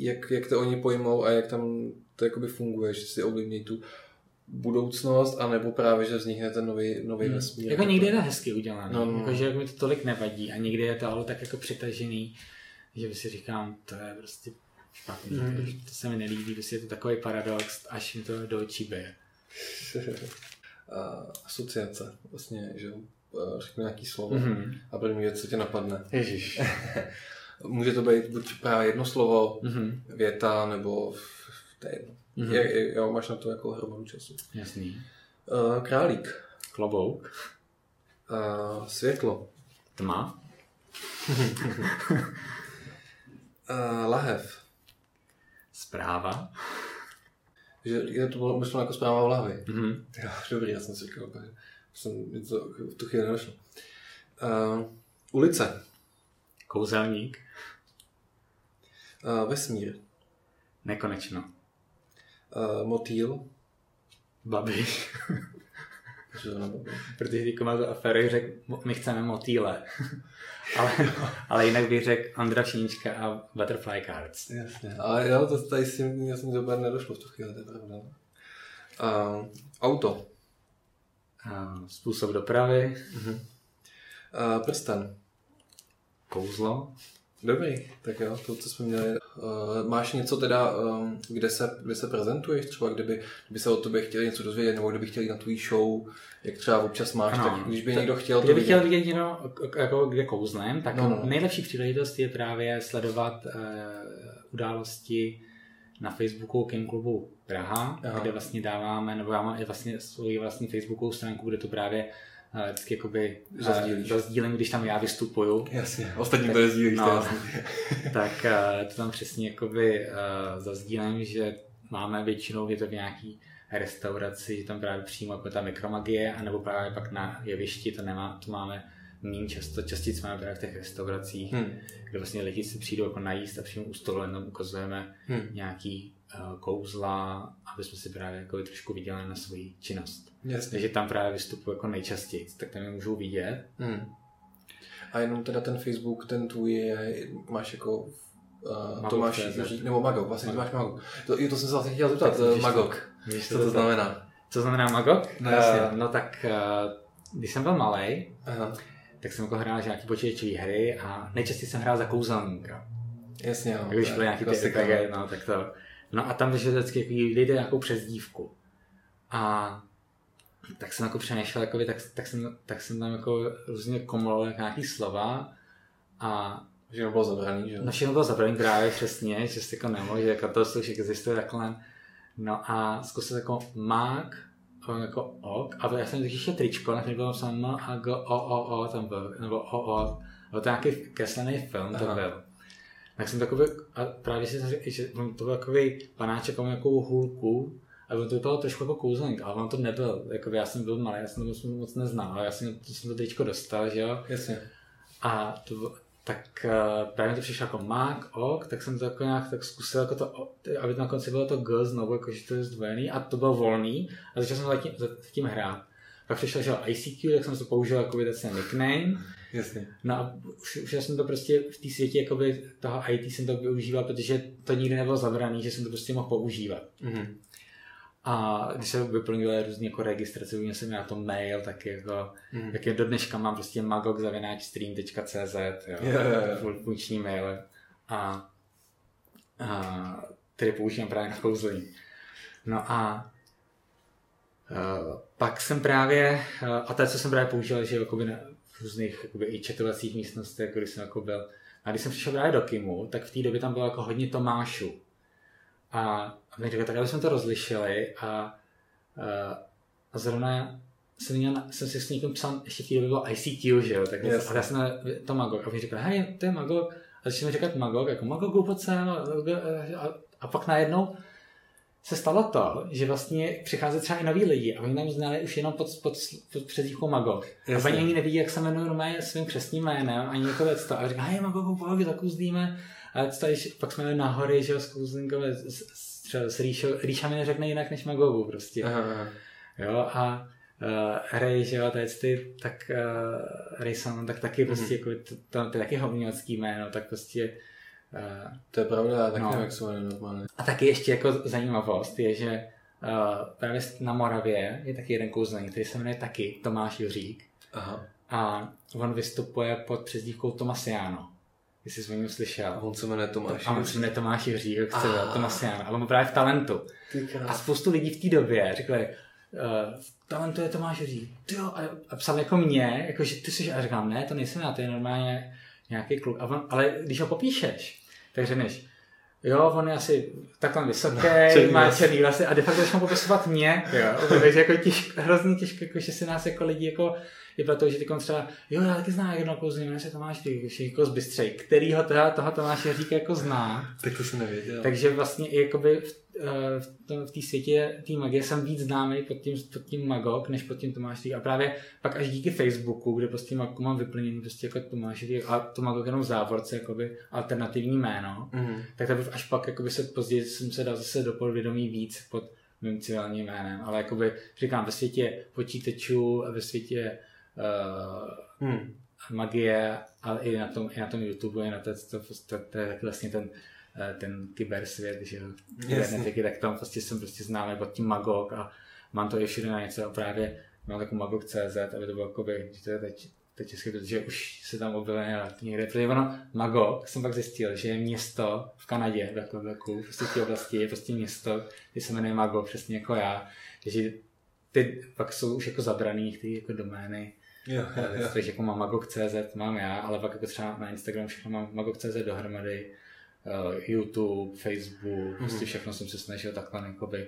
jak, jak to oni pojmou a jak tam to jakoby funguje, že si ovlivní tu budoucnost, anebo právě, že vznikne ten nový, nový hmm. vesmír. Jako někdy je to hezky udělané, no, no. Jako, že mi to tolik nevadí a někdy je to ale tak jako přitažený, že si říkám, to je prostě špatný, hmm. to se mi nelíbí, prostě je to takový paradox, až mi to do očí bije. asociace, vlastně, že řeknu nějaký slovo mm-hmm. a první věc, co tě napadne. Ježíš. Může to být buď právě jedno slovo, mm-hmm. věta, nebo to je jedno. Mm-hmm. Je, jo, máš na to jako hromadu času. Jasný. Uh, králík. Klobouk. Uh, světlo. Tma. uh, lahev. Zpráva. Že je to bylo myšleno jako zpráva v lahvi. Mm-hmm. Jo, dobrý, já jsem si říkal, že jsem něco v tu chvíli nedošlo. Uh, ulice. Kouzelník. Uh, vesmír. Nekonečno. Uh, motýl. Babiš. Protože teďka má to aféry, řekl, my chceme motýle. ale, ale jinak bych řekl Andra Šínička a Butterfly Cards. Jasně, ale jo, to tady s tím, já jsem to nedošlo v tu chvíli, to je pravda. Uh, auto. Uh, způsob dopravy. Uh-huh. Uh, prsten. Kouzlo. Dobrý, tak jo, to, co jsme měli. Uh, máš něco teda, um, kde, se, kde se prezentuješ? Třeba kdyby, kdyby se o tobě chtěli něco dozvědět, nebo kdyby chtěli na tvůj show, jak třeba občas máš, ano, tak když by někdo chtěl... Kdyby chtěl vidět jenom, jako kde kouznem, tak no, no. nejlepší příležitost je právě sledovat uh, události na Facebooku King Klubu Praha, Aha. kde vlastně dáváme, nebo já mám i vlastně svoji vlastní Facebookovou stránku, kde to právě vždycky jakoby zazdílím, když tam já vystupuju. Jasně, ostatní to jezdí, no, to tak uh, to tam přesně jakoby uh, zazdílím, že máme většinou, je to v nějaký restauraci, že tam právě přímo jako ta mikromagie, anebo právě pak na jevišti, to, nemá, to máme méně často, častěji jsme právě v těch restauracích, hmm. kde vlastně lidi si přijdou jako najíst a přímo u stolu jenom ukazujeme hmm. nějaký kouzla, aby jsme si právě jako trošku viděli na svoji činnost. Jasně. Takže tam právě vystupuji jako nejčastěji, tak tam je můžou vidět. Hmm. A jenom teda ten Facebook, ten tvůj je, máš jako uh, Tomáš Jiří, nebo Magok, vlastně Magok. máš Magok. To, to jsem se vlastně chtěl zeptat, uh, Magok. Víš, co to, to znamená? Co znamená Magok? No, Uh, no tak, uh, když jsem byl malý, tak jsem jako hrál nějaký počítačové hry a nejčastěji jsem hrál za kouzelníka. Jasně, jo. Když byly nějaký ty RPG, no, tak to. No a tam vždycky lidé nějakou přezdívku. A tak jsem jako přemýšlel, jakoby, tak, tak, jsem, tak jsem tam jako různě komolil nějaký slova a Všechno bylo zabraný, že? No všechno bylo zabraný právě přesně, že jsi jako nemohl, že jako to slušek existuje takhle. No a zkusil jako mák, jako ok, a já jsem ještě tričko, na bylo napsáno a go, o, o, o, tam byl, nebo o, o, byl to nějaký kreslený film, to byl. Tak jsem takový, a právě si že to byl takový panáček, jako hůlku, a on to vypadalo trošku jako kouzelník, ale on to nebyl. Jako já jsem byl malý, já jsem to moc neznal, ale já jsem to, jsem to teďko dostal, že jo. Jasně. A to, tak uh, právě to přišlo jako mák, ok, tak jsem to jako nějak tak zkusil, jako to, aby na konci bylo to G znovu, jako že to je zdvojený a to bylo volný a začal jsem zatím, zatím hrát. Pak přišel, že ICQ, tak jsem to použil jako ten nickname. Jasně. No a už, už jsem to prostě v té světě jakoby toho IT jsem to využíval, protože to nikdy nebylo zabraný, že jsem to prostě mohl používat. Mm-hmm. A když se vyplňuje různě jako registrace, měl jsem na to mail, tak jako, mm. jak je do dneška mám prostě magog.stream.cz, jo, yeah, yeah. funkční mail. A, a který používám právě na kouzlení. No a Uh, pak jsem právě, uh, a to, co jsem právě používal, že jakoby na různých jakoby i četovacích místnostech, když jsem jako byl. A když jsem přišel právě do Kimu, tak v té době tam bylo jako hodně Tomášů. A a mi říkal, tak aby jsme to rozlišili a, a, a zrovna jsem, měl, jsem si s někým psal, ještě v té době bylo ICQ, že jo, tak yes. a já jsem to Magog a mi říkal, hej, to je Magog, a začal mi říkat Magog, jako Magog, pojď sem, a, a, a pak najednou se stalo to, že vlastně přichází třeba i noví lidi a oni tam znali už jenom pod, pod, pod přezdívkou Magog. Jasně. A oni ani nevidí, jak se jmenují normálně svým křesním jménem, ani jako to. A říká, hej Magog, pojď, tak uzdíme. A tady, pak jsme na hory, že jo, s Kouzinkové, s, s, třeba s Ríšo, Ríša mi neřekne jinak než Magovu prostě. Aha. Jo, a uh, Ray, že jo, ty, tak uh, Ray Salmon, tak taky prostě, mm-hmm. jako, to, to, to, je taky umělecký jméno, tak prostě to je pravda, já taky no. nevím, jak se normálně. A taky ještě jako zajímavost je, že uh, právě na Moravě je taky jeden kouzelník, který se jmenuje taky Tomáš Juřík. Aha. A on vystupuje pod přezdívkou Tomasiano. Jestli jsi o něm slyšel. A on se jmenuje Tomáš A on se jmenuje Tomáš Jiří, jak chce Tomasiano. A on právě v talentu. A spoustu lidí v té době řekli, uh, talentu je Tomáš Jiří. Jo, a, a psal jako mě, jako že ty jsi, a říkám, ne, to nejsem já, to je normálně nějaký kluk. A on, ale když ho popíšeš, tak řekneš, Jo, on je asi takhle vysoký, no, má černý vlasy a de facto začnou popisovat mě, jo. Takže jako těžk, hrozně těžké, jako, že si nás jako lidi jako je proto, že ty třeba, jo, já taky znám jedno kouzlo, jmenuje se Tomáš Řík, jako z Bystřej, který ho teda, toho Tomáše Říka jako zná. tak to jsem nevěděl. Takže vlastně i jakoby v, eh, v, v té světě té magie jsem víc známý pod tím, pod tím Magok, než pod tím Tomáš Řík. A právě pak až díky Facebooku, kde prostě Magku mám vyplněný prostě jako Tomáš Řík a to Magok jenom v závorce, jakoby alternativní jméno, mm. tak to až pak jakoby se později jsem se dal zase do podvědomí víc pod mým civilním jménem, ale jakoby říkám, ve světě počítačů a ve světě uh, hmm. magie, ale i na tom, i na tom YouTube, i na to, to, to, to je vlastně ten, uh, ten kybersvět, že jo, kybernetiky, tak tam prostě jsem prostě známý pod tím Magog a mám to ještě na něco. A právě mám takovou Magog.cz, aby to bylo jakoby, že to je teď, teď české, protože už se tam objevuje někde, protože ono, Magog, jsem pak zjistil, že je město v Kanadě, v Quebecu, prostě v té oblasti je prostě město, kde se jmenuje Magog, přesně jako já, takže ty pak jsou už jako zabraný ty jako domény, Jo, jo, jo. Takže jako mám magok.cz, mám já, ale pak jako třeba na Instagram všechno mám magok.cz dohromady, uh, YouTube, Facebook, mm-hmm. prostě všechno jsem se snažil takhle, jakoby,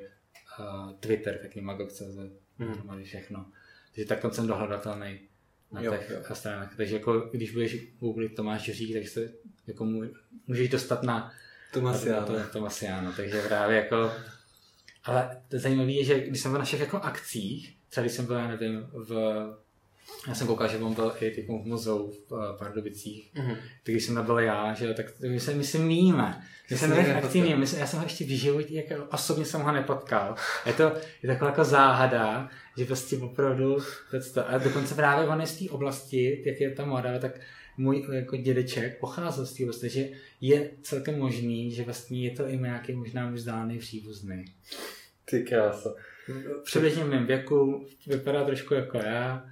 uh, Twitter, taky magok.cz, mm-hmm. dohromady všechno. Takže takhle jsem dohledatelný na jo, těch jo. stranách. Takže jako, když budeš googlit Tomáš Řík, tak se jako můžeš dostat na Tomasiano. To, Tomasiano. Takže právě jako ale to zajímavé je, že když jsem byl na všech jako akcích, třeba když jsem byl, já nevím, v já jsem koukal, že on byl i typu v muzeu v uh, Pardubicích. Mm-hmm. Když jsem byl já, že tak my se, my se míníme. My se nevím aktivně, my se, já jsem ho ještě v životě, jako osobně jsem ho nepotkal. Je to je taková jako záhada, že prostě opravdu, to, a dokonce právě on je z té oblasti, jak je tam Morava, tak můj jako dědeček pocházel z té oblasti, že je celkem možný, že vlastně je to i nějaký možná vzdálený příbuzný. Ty krása. Přibližně v mém věku, vypadá trošku jako já,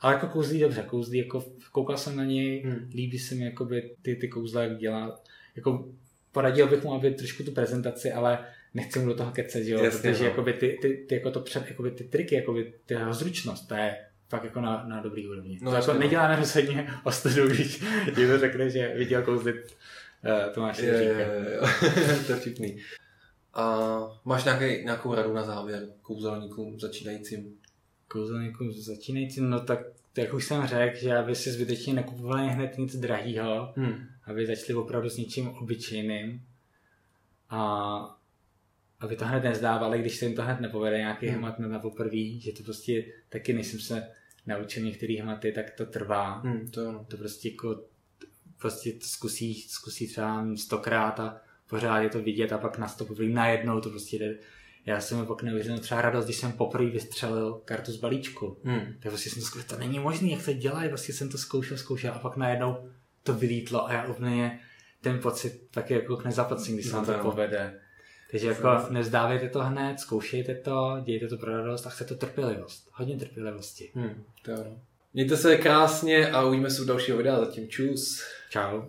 ale jako kouzlí dobře, kouzlí, jako koukal jsem na něj, hmm. líbí se mi jakoby ty, ty kouzla, jak dělá. Jako poradil bych mu, aby trošku tu prezentaci, ale nechci mu do toho kecet, jo, Jasně, protože no. jakoby ty, ty, ty, jako to před, jakoby ty triky, jakoby ty jeho zručnost, to je fakt jako na, na dobrý úrovni. No, to jako nedělá na rozhodně ostudu, když někdo řekne, že viděl kouzlit uh, Tomáše je, je, je, je. to je vtipný. A máš nějaký, nějakou radu na závěr kouzelníkům začínajícím? Kouzelníkům začínajícím, no tak jak už jsem řekl, že aby si zbytečně nekupovali hned nic drahého, hmm. aby začali opravdu s něčím obyčejným a aby to hned nezdávali, když se jim to hned nepovede nějaký hmm. hmat na poprvé, že to prostě taky, než jsem se naučil některé hmaty, tak to trvá. Hmm, to, to prostě jako prostě to zkusí, zkusí třeba stokrát a pořád je to vidět a pak na to najednou to prostě jde já jsem pak neuvěřil třeba radost, když jsem poprvé vystřelil kartu z balíčku. Hmm. Tak vlastně jsem zkoušel, to není možné, jak to dělají, vlastně jsem to zkoušel, zkoušel a pak najednou to vylítlo a já úplně ten pocit taky jako k nezaplacím, když se vám to povede. Takže jako nezdávejte to hned, zkoušejte to, dějte to pro radost a chcete trpělivost. Hodně trpělivosti. Hmm, to Mějte se krásně a uvidíme se u dalšího videa. Zatím čus. Čau.